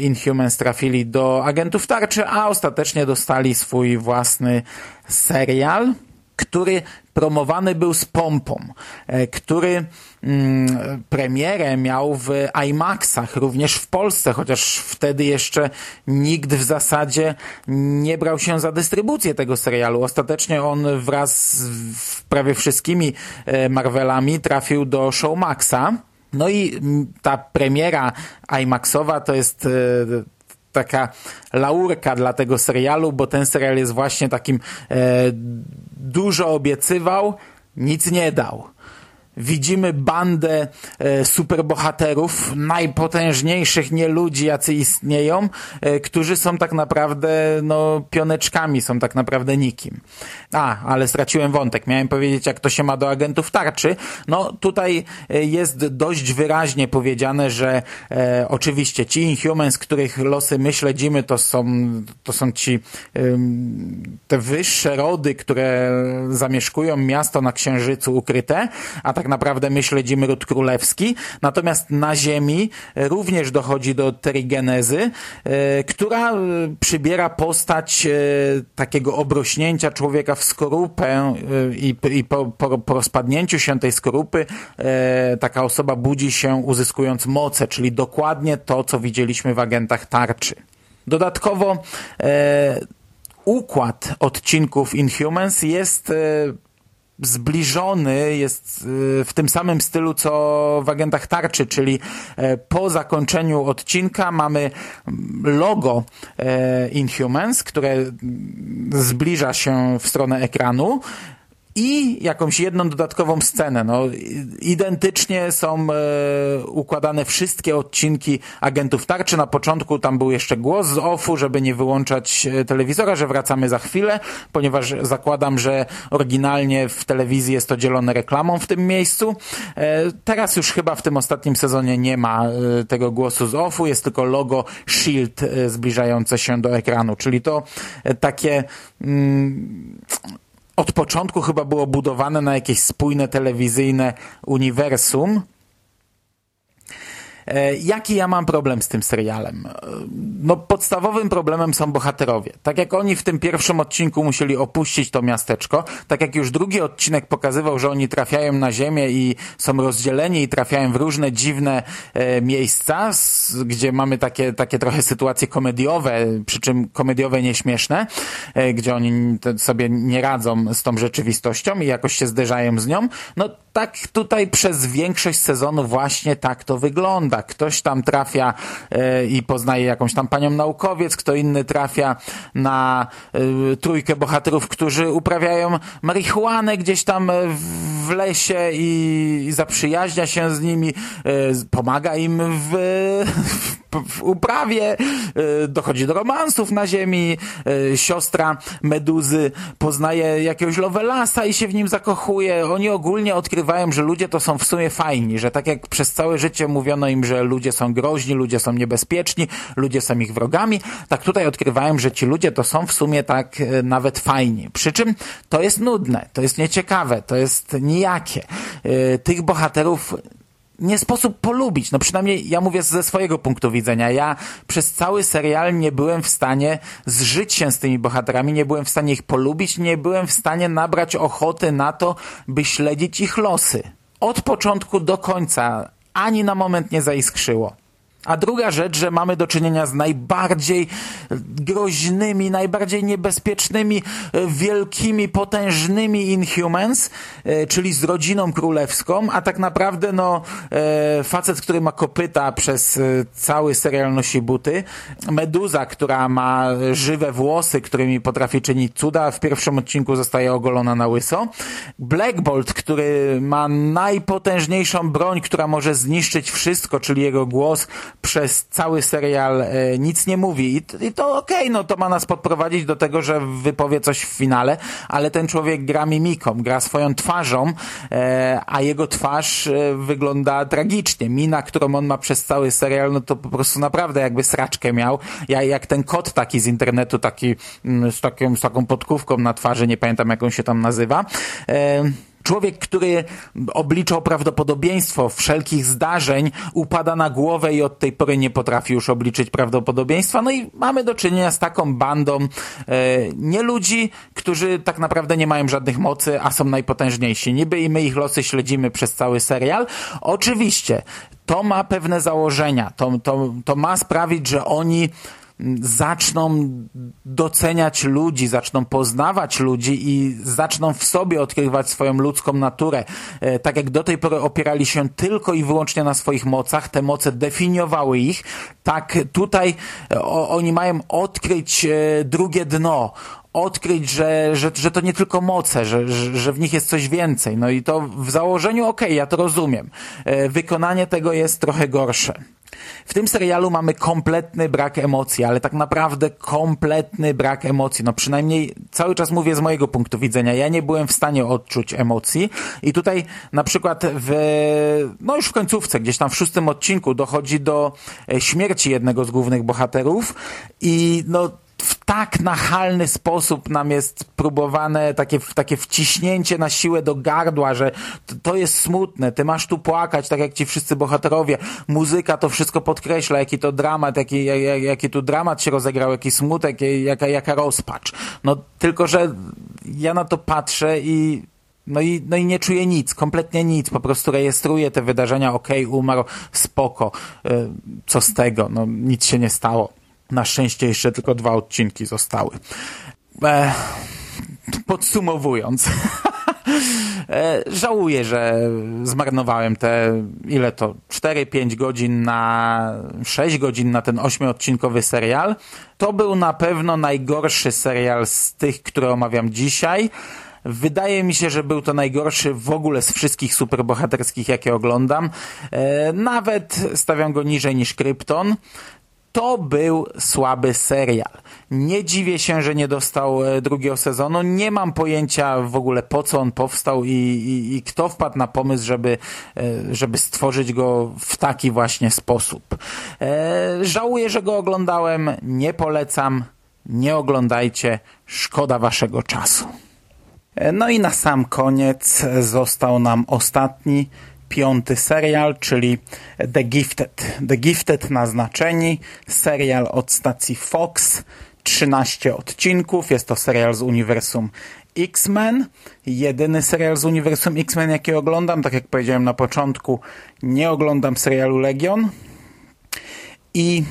Speaker 1: Inhumans trafili do agentów tarczy, a ostatecznie dostali swój własny serial, który promowany był z pompą, e, który mm, premierę miał w IMAXach, również w Polsce, chociaż wtedy jeszcze nikt w zasadzie nie brał się za dystrybucję tego serialu. Ostatecznie on wraz z prawie wszystkimi e, Marvelami trafił do Showmaxa. No i ta premiera IMAXowa to jest e, taka laurka dla tego serialu, bo ten serial jest właśnie takim e, dużo obiecywał, nic nie dał widzimy bandę e, superbohaterów, najpotężniejszych nieludzi, jacy istnieją, e, którzy są tak naprawdę no, pioneczkami, są tak naprawdę nikim. A, ale straciłem wątek. Miałem powiedzieć, jak to się ma do agentów tarczy. No, tutaj e, jest dość wyraźnie powiedziane, że e, oczywiście ci Inhumans, których losy my śledzimy, to są, to są ci te wyższe rody, które zamieszkują miasto na Księżycu ukryte, a tak naprawdę my śledzimy ród królewski, natomiast na Ziemi również dochodzi do terigenezy, e, która e, przybiera postać e, takiego obrośnięcia człowieka w skorupę i, i po, po, po rozpadnięciu się tej skorupy taka osoba budzi się uzyskując moce, czyli dokładnie to, co widzieliśmy w agentach tarczy. Dodatkowo e, układ odcinków Inhumans jest e, zbliżony, jest y, w tym samym stylu co w agentach tarczy, czyli e, po zakończeniu odcinka mamy logo e, Inhumans, które zbliża się w stronę ekranu i jakąś jedną dodatkową scenę. No, identycznie są e, układane wszystkie odcinki Agentów Tarczy. Na początku tam był jeszcze głos z offu, żeby nie wyłączać e, telewizora, że wracamy za chwilę, ponieważ zakładam, że oryginalnie w telewizji jest to dzielone reklamą w tym miejscu. E, teraz już chyba w tym ostatnim sezonie nie ma e, tego głosu z offu, jest tylko logo Shield e, zbliżające się do ekranu, czyli to e, takie mm, od początku chyba było budowane na jakieś spójne telewizyjne uniwersum, jaki ja mam problem z tym serialem? E, no, podstawowym problemem są bohaterowie. Tak jak oni w tym pierwszym odcinku musieli opuścić to miasteczko, tak jak już drugi odcinek pokazywał, że oni trafiają na ziemię i są rozdzieleni i trafiają w różne dziwne e, miejsca, gdzie mamy takie, takie trochę sytuacje komediowe, przy czym komediowe nieśmieszne, e, gdzie oni sobie nie radzą z tą rzeczywistością i jakoś się zderzają z nią. No, tak tutaj przez większość sezonu właśnie tak to wygląda. Ktoś tam trafia e, i poznaje jakąś tam panią naukowiec, kto inny trafia na e, trójkę bohaterów, którzy uprawiają marihuanę gdzieś tam w lesie i, zaprzyjaźnia się z nimi, e, pomaga im w, w uprawie, e, dochodzi do romansów na ziemi, e, siostra Meduzy poznaje jakiegoś Lovelasa i się w nim zakochuje. Oni ogólnie odkrywają, że ludzie to są w sumie fajni, że tak jak przez całe życie mówiono im, że ludzie są groźni, ludzie są niebezpieczni, ludzie są ich wrogami, tak tutaj odkrywają, że ci ludzie to są w sumie tak e, nawet fajni. Przy czym to jest nudne, to jest nieciekawe, to jest nijakie. Tych bohaterów nie sposób polubić. No przynajmniej ja mówię ze swojego punktu widzenia. Ja przez cały serial nie byłem w stanie zżyć się z tymi bohaterami, nie byłem w stanie ich polubić, nie byłem w stanie nabrać ochoty na to, by śledzić ich losy. Od początku do końca ani na moment nie zaiskrzyło. A druga rzecz, że mamy do czynienia z najbardziej groźnymi, najbardziej niebezpiecznymi, e, wielkimi, potężnymi Inhumans, e, czyli z rodziną królewską, a tak naprawdę no e, facet, który ma kopyta przez cały serial nosi buty, Meduza, która ma żywe włosy, którymi potrafi czynić cuda, w pierwszym odcinku zostaje ogolona na łyso, Black Bolt, który ma najpotężniejszą broń, która może zniszczyć wszystko, czyli jego głos, przez cały serial e, nic nie mówi. I, i to okej, okay, no to ma nas podprowadzić do tego, że wypowie coś w finale, ale ten człowiek gra mimiką, gra swoją twarzą, e, a jego twarz e, wygląda tragicznie. Mina, którą on ma przez cały serial, no to po prostu naprawdę jakby sraczkę miał. Ja, jak ten kot taki z internetu, taki mm, z, taką, z taką podkówką na twarzy, nie pamiętam jak on się tam nazywa. Człowiek, który obliczał prawdopodobieństwo wszelkich zdarzeń, upada na głowę i od tej pory nie potrafi już obliczyć prawdopodobieństwa. No i mamy do czynienia z taką bandą e, nie ludzi, którzy tak naprawdę nie mają żadnych mocy, a są najpotężniejsi. Niby i my ich losy śledzimy przez cały serial. Oczywiście, to ma pewne założenia. To, to, to ma sprawić, że oni zaczną doceniać ludzi, zaczną poznawać ludzi i zaczną w sobie odkrywać swoją ludzką naturę. E, tak jak do tej pory opierali się tylko i wyłącznie na swoich mocach, te moce definiowały ich, tak tutaj e, oni mają odkryć e, drugie dno, odkryć, że, że, że to nie tylko moce, że, że, że w nich jest coś więcej. No i to w założeniu okej, okay, ja to rozumiem. Wykonanie tego jest trochę gorsze. W tym serialu mamy kompletny brak emocji, ale tak naprawdę kompletny brak emocji. No przynajmniej cały czas mówię z mojego punktu widzenia. Ja nie byłem w stanie odczuć emocji i tutaj na przykład w, no już w końcówce, gdzieś tam w szóstym odcinku dochodzi do e, śmierci jednego z głównych bohaterów i no w tak nachalny sposób nam jest próbowane takie, takie wciśnięcie na siłę do gardła, że to, to jest smutne, ty masz tu płakać, tak jak ci wszyscy bohaterowie. Muzyka to wszystko podkreśla, jaki to dramat, jaki, jak, jaki tu dramat się rozegrał, jaki smutek, jaka, jaka rozpacz. No tylko, że ja na to patrzę i no i, no i nie czuję nic, kompletnie nic, po prostu rejestruję te wydarzenia, okej, okay, umarł, spoko, y, co z tego, no nic się nie stało. Na szczęście jeszcze tylko dwa odcinki zostały. E, podsumowując, e, żałuję, że zmarnowałem te, ile to, 4-5 godzin na, 6 godzin na ten 8-odcinkowy serial. To był na pewno najgorszy serial z tych, które omawiam dzisiaj. Wydaje mi się, że był to najgorszy w ogóle z wszystkich superbohaterskich, jakie oglądam. E, nawet stawiam go niżej niż Krypton to był słaby serial. Nie dziwię się, że nie dostał e, drugiego sezonu. Nie mam pojęcia w ogóle po co on powstał i, i, i kto wpadł na pomysł, żeby, e, żeby stworzyć go w taki właśnie sposób. E, żałuję, że go oglądałem. Nie polecam. Nie oglądajcie. Szkoda waszego czasu. E, no i na sam koniec został nam ostatni piąty serial, czyli The Gifted. The Gifted naznaczeni, serial od stacji Fox, 13 odcinków, jest to serial z uniwersum X-Men, jedyny serial z uniwersum X-Men, jaki oglądam, tak jak powiedziałem na początku, nie oglądam serialu Legion. I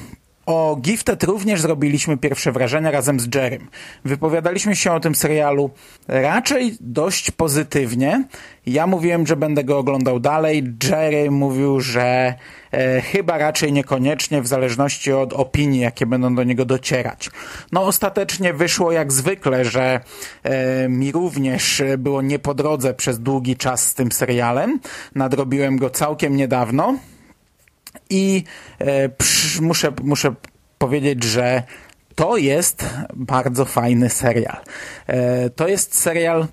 Speaker 1: o Gifted również zrobiliśmy pierwsze wrażenia razem z Jerrym. Wypowiadaliśmy się o tym serialu raczej dość pozytywnie. Ja mówiłem, że będę go oglądał dalej. Jerry mówił, że e, chyba raczej niekoniecznie, w zależności od opinii, jakie będą do niego docierać. No ostatecznie wyszło jak zwykle, że e, mi również było nie po drodze przez długi czas z tym serialem. Nadrobiłem go całkiem niedawno. I e, muszę, muszę powiedzieć, że to jest bardzo fajny serial. E, to jest serial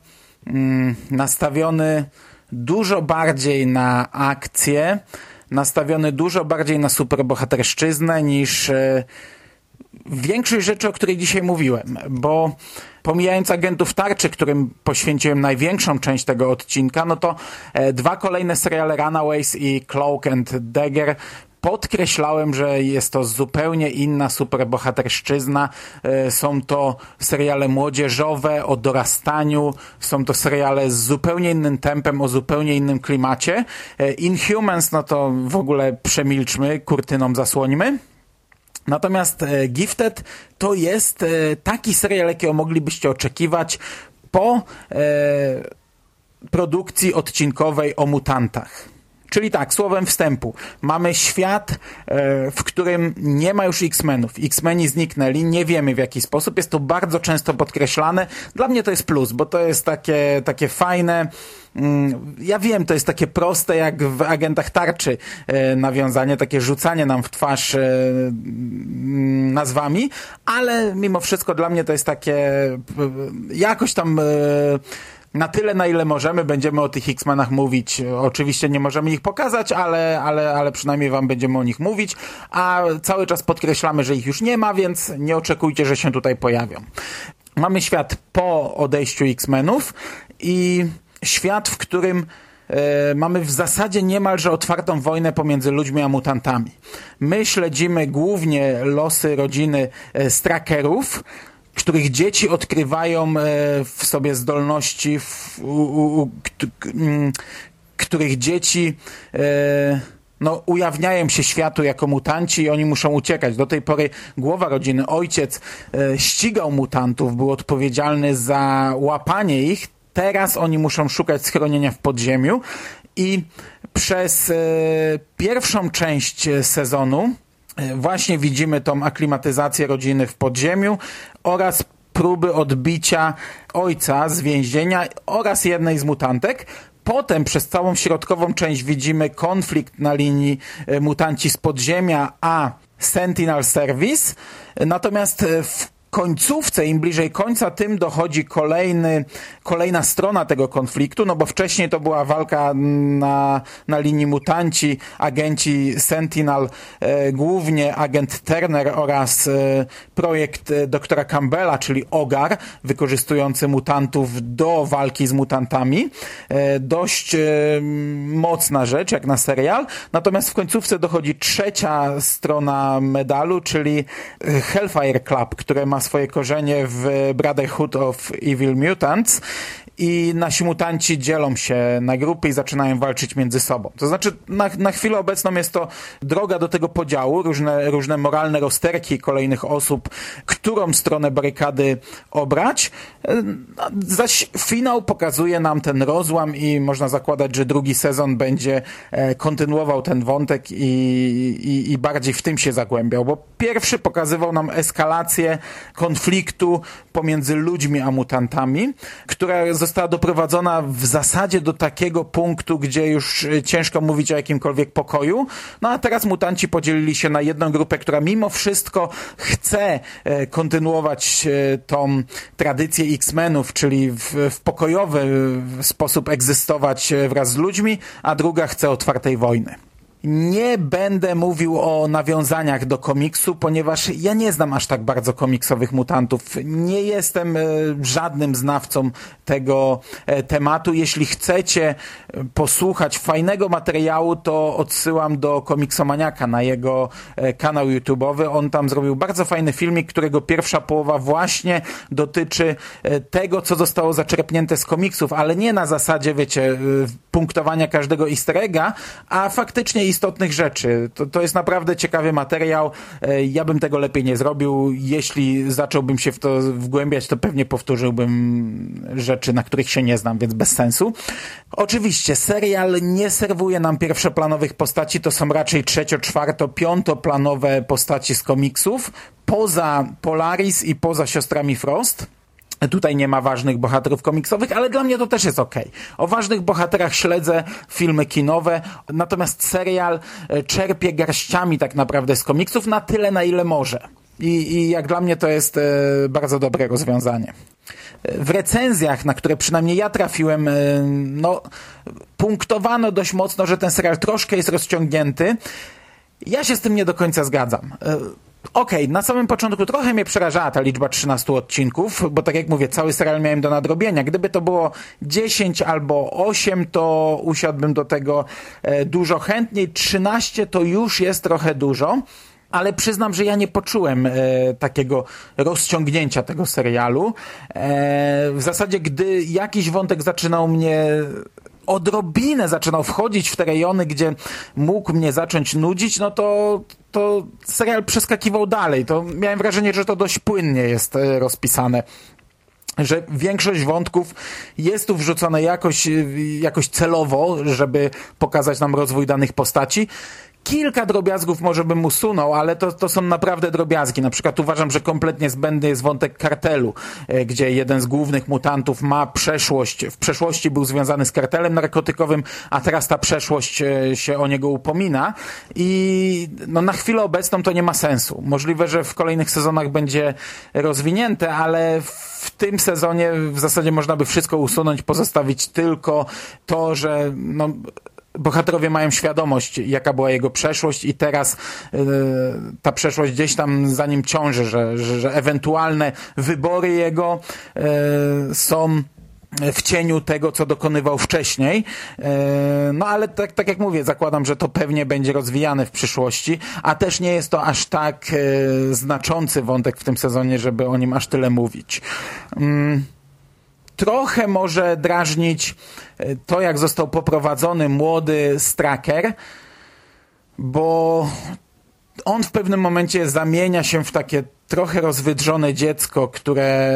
Speaker 1: mm, nastawiony dużo bardziej na akcję, nastawiony dużo bardziej na superbohaterszczyznę niż e, większość rzeczy, o której dzisiaj mówiłem, bo pomijając agentów tarczy, którym poświęciłem największą część tego odcinka, no to e, dwa kolejne seriale Runaways i Cloak and Dagger podkreślałem, że jest to zupełnie inna superbohaterszczyzna. E, Są to seriale młodzieżowe o dorastaniu, są to seriale z zupełnie innym tempem, o zupełnie innym klimacie. E, Inhumans, no to w ogóle przemilczmy, kurtyną zasłońmy. Natomiast e, Gifted to jest e, taki serial, jakiego moglibyście oczekiwać po e, produkcji odcinkowej o mutantach. Czyli tak, słowem wstępu. Mamy świat, e, w którym nie ma już X-Menów. X-Meni zniknęli, nie wiemy w jaki sposób. Jest to bardzo często podkreślane. Dla mnie to jest plus, bo to jest takie, takie fajne. Mm, Ja wiem, to jest takie proste jak w agentach tarczy e, nawiązanie, takie rzucanie nam w twarz e, mm, nazwami, ale mimo wszystko dla mnie to jest takie jakoś tam na tyle, na ile możemy, będziemy o tych X-Menach mówić. Oczywiście nie możemy ich pokazać, ale, ale, ale przynajmniej wam będziemy o nich mówić, a cały czas podkreślamy, że ich już nie ma, więc nie oczekujcie, że się tutaj pojawią. Mamy świat po odejściu X-Menów i świat, w którym e, mamy w zasadzie niemalże otwartą wojnę pomiędzy ludźmi a mutantami. My śledzimy głównie losy rodziny e, strakerów, których dzieci odkrywają e, w sobie zdolności, w, u, u, mm, których dzieci e, no, ujawniają się światu jako mutanci i oni muszą uciekać. Do tej pory głowa rodziny, ojciec e, ścigał mutantów, był odpowiedzialny za łapanie ich. Teraz oni muszą szukać schronienia w podziemiu i przez pierwszą część sezonu Właśnie widzimy tą aklimatyzację rodziny w podziemiu oraz próby odbicia ojca z więzienia oraz jednej z mutantek. Potem przez całą środkową część widzimy konflikt na linii e, mutanci z podziemia a Sentinel Service. Natomiast e, w końcówce, im bliżej końca, tym dochodzi kolejny, kolejna strona tego konfliktu, no bo wcześniej to była walka na, na linii mutanci, agenci Sentinel, e, głównie agent Turner oraz e, projekt e, doktora Campbella, czyli OGAR, wykorzystujący mutantów do walki z mutantami. E, dość e, mocna rzecz, jak na serial. Natomiast w końcówce dochodzi trzecia strona medalu, czyli Hellfire Club, które ma swoje korzenie w Brotherhood of Evil Mutants i nasi mutanci dzielą się na grupy i zaczynają walczyć między sobą. To znaczy, na, na chwilę obecną jest to droga do tego podziału, różne, różne moralne rozterki kolejnych osób, którą stronę barykady obrać. E, Zaś finał pokazuje nam ten rozłam i można zakładać, że drugi sezon będzie e, kontynuował ten wątek i, i, i bardziej w tym się zagłębiał, bo pierwszy pokazywał nam eskalację konfliktu pomiędzy ludźmi a mutantami, która doprowadzona w zasadzie do takiego punktu, gdzie już e, ciężko mówić o jakimkolwiek pokoju. No a teraz mutanci podzielili się na jedną grupę, która mimo wszystko chce e, kontynuować e, tą tradycję X-Menów, czyli w, w pokojowy sposób egzystować wraz z ludźmi, a druga chce otwartej wojny. Nie będę mówił o nawiązaniach do komiksu, ponieważ ja nie znam aż tak bardzo komiksowych mutantów. Nie jestem e, żadnym znawcą tego e, tematu. Jeśli chcecie e, posłuchać fajnego materiału, to odsyłam do Komiksomaniaka na jego kanał YouTube'owy. On tam zrobił bardzo fajny filmik, którego pierwsza połowa właśnie dotyczy tego, co zostało zaczerpnięte z komiksów, ale nie na zasadzie, wiecie, punktowania każdego easter egga, a faktycznie istotnych rzeczy. To, to jest naprawdę ciekawy materiał. E, Ja bym tego lepiej nie zrobił. Jeśli zacząłbym się w to wgłębiać, to pewnie powtórzyłbym rzeczy, na których się nie znam, więc bez sensu. Oczywiście, serial nie serwuje nam pierwszoplanowych postaci, to są raczej trzecio, czwarto, piątoplanowe postaci z komiksów, poza Polaris i poza siostrami Frost. Tutaj nie ma ważnych bohaterów komiksowych, ale dla mnie to też jest ok. O ważnych bohaterach śledzę filmy kinowe, natomiast serial e, czerpie garściami tak naprawdę z komiksów na tyle, na ile może. I, i jak dla mnie to jest e, bardzo dobre rozwiązanie. E, W recenzjach, na które przynajmniej ja trafiłem, no, punktowano dość mocno, że ten serial troszkę jest rozciągnięty. Ja się z tym nie do końca zgadzam. E, Okej, okay, na samym początku trochę mnie przerażała ta liczba 13 odcinków, bo tak jak mówię, cały serial miałem do nadrobienia. Gdyby to było 10 albo 8, to usiadłbym do tego e, dużo chętniej. 13 to już jest trochę dużo ale przyznam, że ja nie poczułem e, takiego rozciągnięcia tego serialu. E, w zasadzie, gdy jakiś wątek zaczynał mnie odrobinę zaczynał wchodzić w te rejony, gdzie mógł mnie zacząć nudzić, no to, to serial przeskakiwał dalej. To miałem wrażenie, że to dość płynnie jest e, rozpisane że większość wątków jest tu wrzucone jakoś, e, jakoś celowo, żeby pokazać nam rozwój danych postaci. Kilka drobiazgów może bym usunął, ale to, to są naprawdę drobiazgi. Na przykład uważam, że kompletnie zbędny jest wątek kartelu, e, gdzie jeden z głównych mutantów ma przeszłość, w przeszłości był związany z kartelem narkotykowym, a teraz ta przeszłość e, się o niego upomina i no, na chwilę obecną to nie ma sensu. Możliwe, że w kolejnych sezonach będzie rozwinięte, ale w tym sezonie w zasadzie można by wszystko usunąć, pozostawić tylko to, że no, bohaterowie mają świadomość, jaka była jego przeszłość i teraz y, ta przeszłość gdzieś tam za nim ciąży, że, że, że ewentualne wybory jego y, są w cieniu tego, co dokonywał wcześniej. Y, no ale tak, tak jak mówię, zakładam, że to pewnie będzie rozwijane w przyszłości, a też nie jest to aż tak znaczący wątek w tym sezonie, żeby o nim aż tyle mówić. Trochę może drażnić e, to, jak został poprowadzony młody Straker, bo on w pewnym momencie zamienia się w takie trochę rozwydrzone dziecko, które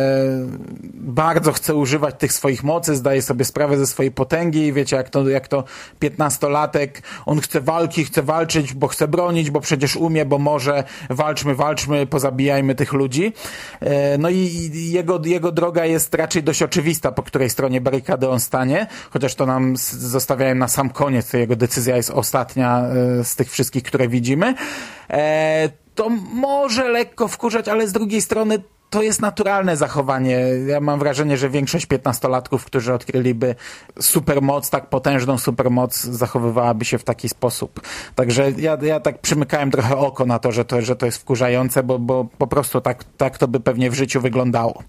Speaker 1: bardzo chce używać tych swoich mocy, zdaje sobie sprawę ze swojej potęgi wiecie, jak to, jak to piętnastolatek, on chce walki, chce walczyć, bo chce bronić, bo przecież umie, bo może, walczmy, walczmy, pozabijajmy tych ludzi. E, no i jego, jego droga jest raczej dość oczywista, po której stronie barykady on stanie, chociaż to nam zostawiają na sam koniec, jego decyzja jest ostatnia e, z tych wszystkich, które widzimy to może lekko wkurzać, ale z drugiej strony to jest naturalne zachowanie. Ja mam wrażenie, że większość piętnastolatków, którzy odkryliby supermoc, tak potężną supermoc, zachowywałaby się w taki sposób. Także ja, ja tak przymykałem trochę oko na to, że to, że to jest wkurzające, bo, bo po prostu tak, tak to by pewnie w życiu wyglądało.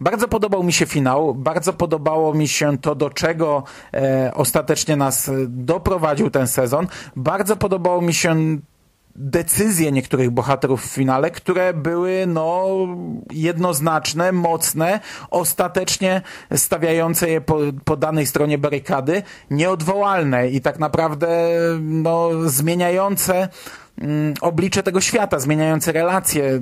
Speaker 1: Bardzo podobał mi się finał, bardzo podobało mi się to, do czego e, ostatecznie nas doprowadził ten sezon. Bardzo podobało mi się decyzje niektórych bohaterów w finale, które były no jednoznaczne, mocne, ostatecznie stawiające je po, po danej stronie barykady, nieodwołalne i tak naprawdę no zmieniające mm, oblicze tego świata, zmieniające relacje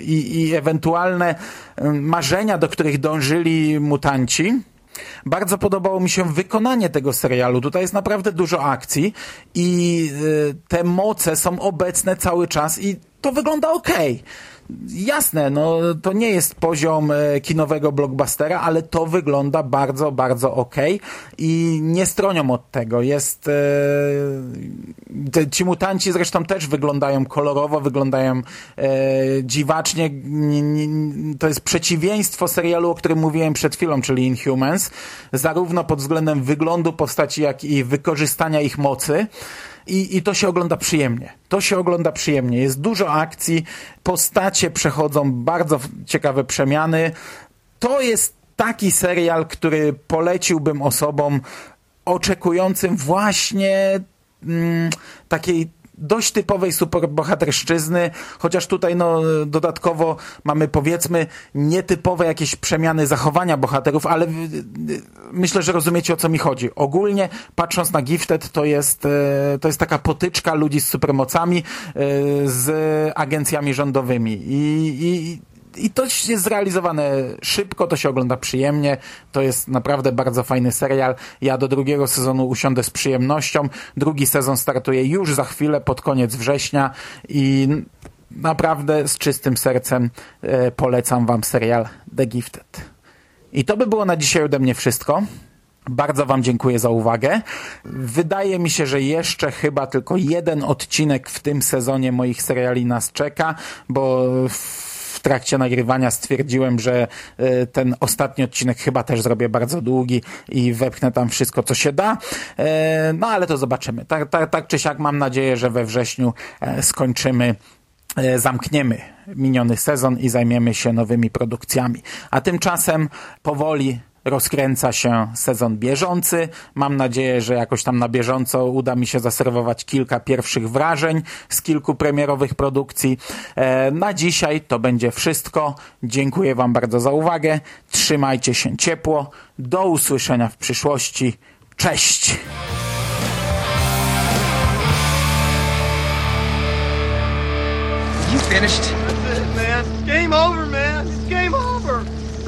Speaker 1: i, i ewentualne mm, marzenia, do których dążyli mutanci bardzo podobało mi się wykonanie tego serialu. Tutaj jest naprawdę dużo akcji i y, te moce są obecne cały czas i to wygląda ok. Jasne, no to nie jest poziom e, kinowego blockbustera, ale to wygląda bardzo, bardzo ok i nie stronią od tego. Jest e, ci mutanci zresztą też wyglądają kolorowo, wyglądają e, dziwacznie. To jest przeciwieństwo serialu, o którym mówiłem przed chwilą, czyli Inhumans, zarówno pod względem wyglądu postaci, jak i wykorzystania ich mocy i, i to się ogląda przyjemnie. To się ogląda przyjemnie. Jest dużo akcji, postacie przechodzą bardzo ciekawe przemiany. To jest taki serial, który poleciłbym osobom oczekującym właśnie mm, takiej dość typowej superbohaterszczyzny, chociaż tutaj no, dodatkowo mamy powiedzmy nietypowe jakieś przemiany zachowania bohaterów, ale myślę, że rozumiecie o co mi chodzi. Ogólnie patrząc na Gifted to jest, e, to jest taka potyczka ludzi z supermocami z agencjami rządowymi i, i i to jest zrealizowane szybko, to się ogląda przyjemnie, to jest naprawdę bardzo fajny serial. Ja do drugiego sezonu usiądę z przyjemnością. Drugi sezon startuje już za chwilę, pod koniec września i naprawdę z czystym sercem e, polecam wam serial The Gifted. I to by było na dzisiaj ode mnie wszystko. Bardzo Wam dziękuję za uwagę. Wydaje mi się, że jeszcze chyba tylko jeden odcinek w tym sezonie moich seriali nas czeka, bo trakcie nagrywania stwierdziłem, że e, ten ostatni odcinek chyba też zrobię bardzo długi i wepchnę tam wszystko, co się da. E, No ale to zobaczymy. Tak, tak, tak czy siak mam nadzieję, że we wrześniu e, skończymy zamkniemy miniony sezon i zajmiemy się nowymi produkcjami. A tymczasem powoli rozkręca się sezon bieżący. Mam nadzieję, że jakoś tam na bieżąco uda mi się zaserwować kilka pierwszych wrażeń z kilku premierowych produkcji. E, Na dzisiaj to będzie wszystko. Dziękuję Wam bardzo za uwagę. Trzymajcie się ciepło. Do usłyszenia w przyszłości. Cześć!
Speaker 2: You finished?
Speaker 3: That's it, man. Game over, man. It's game over.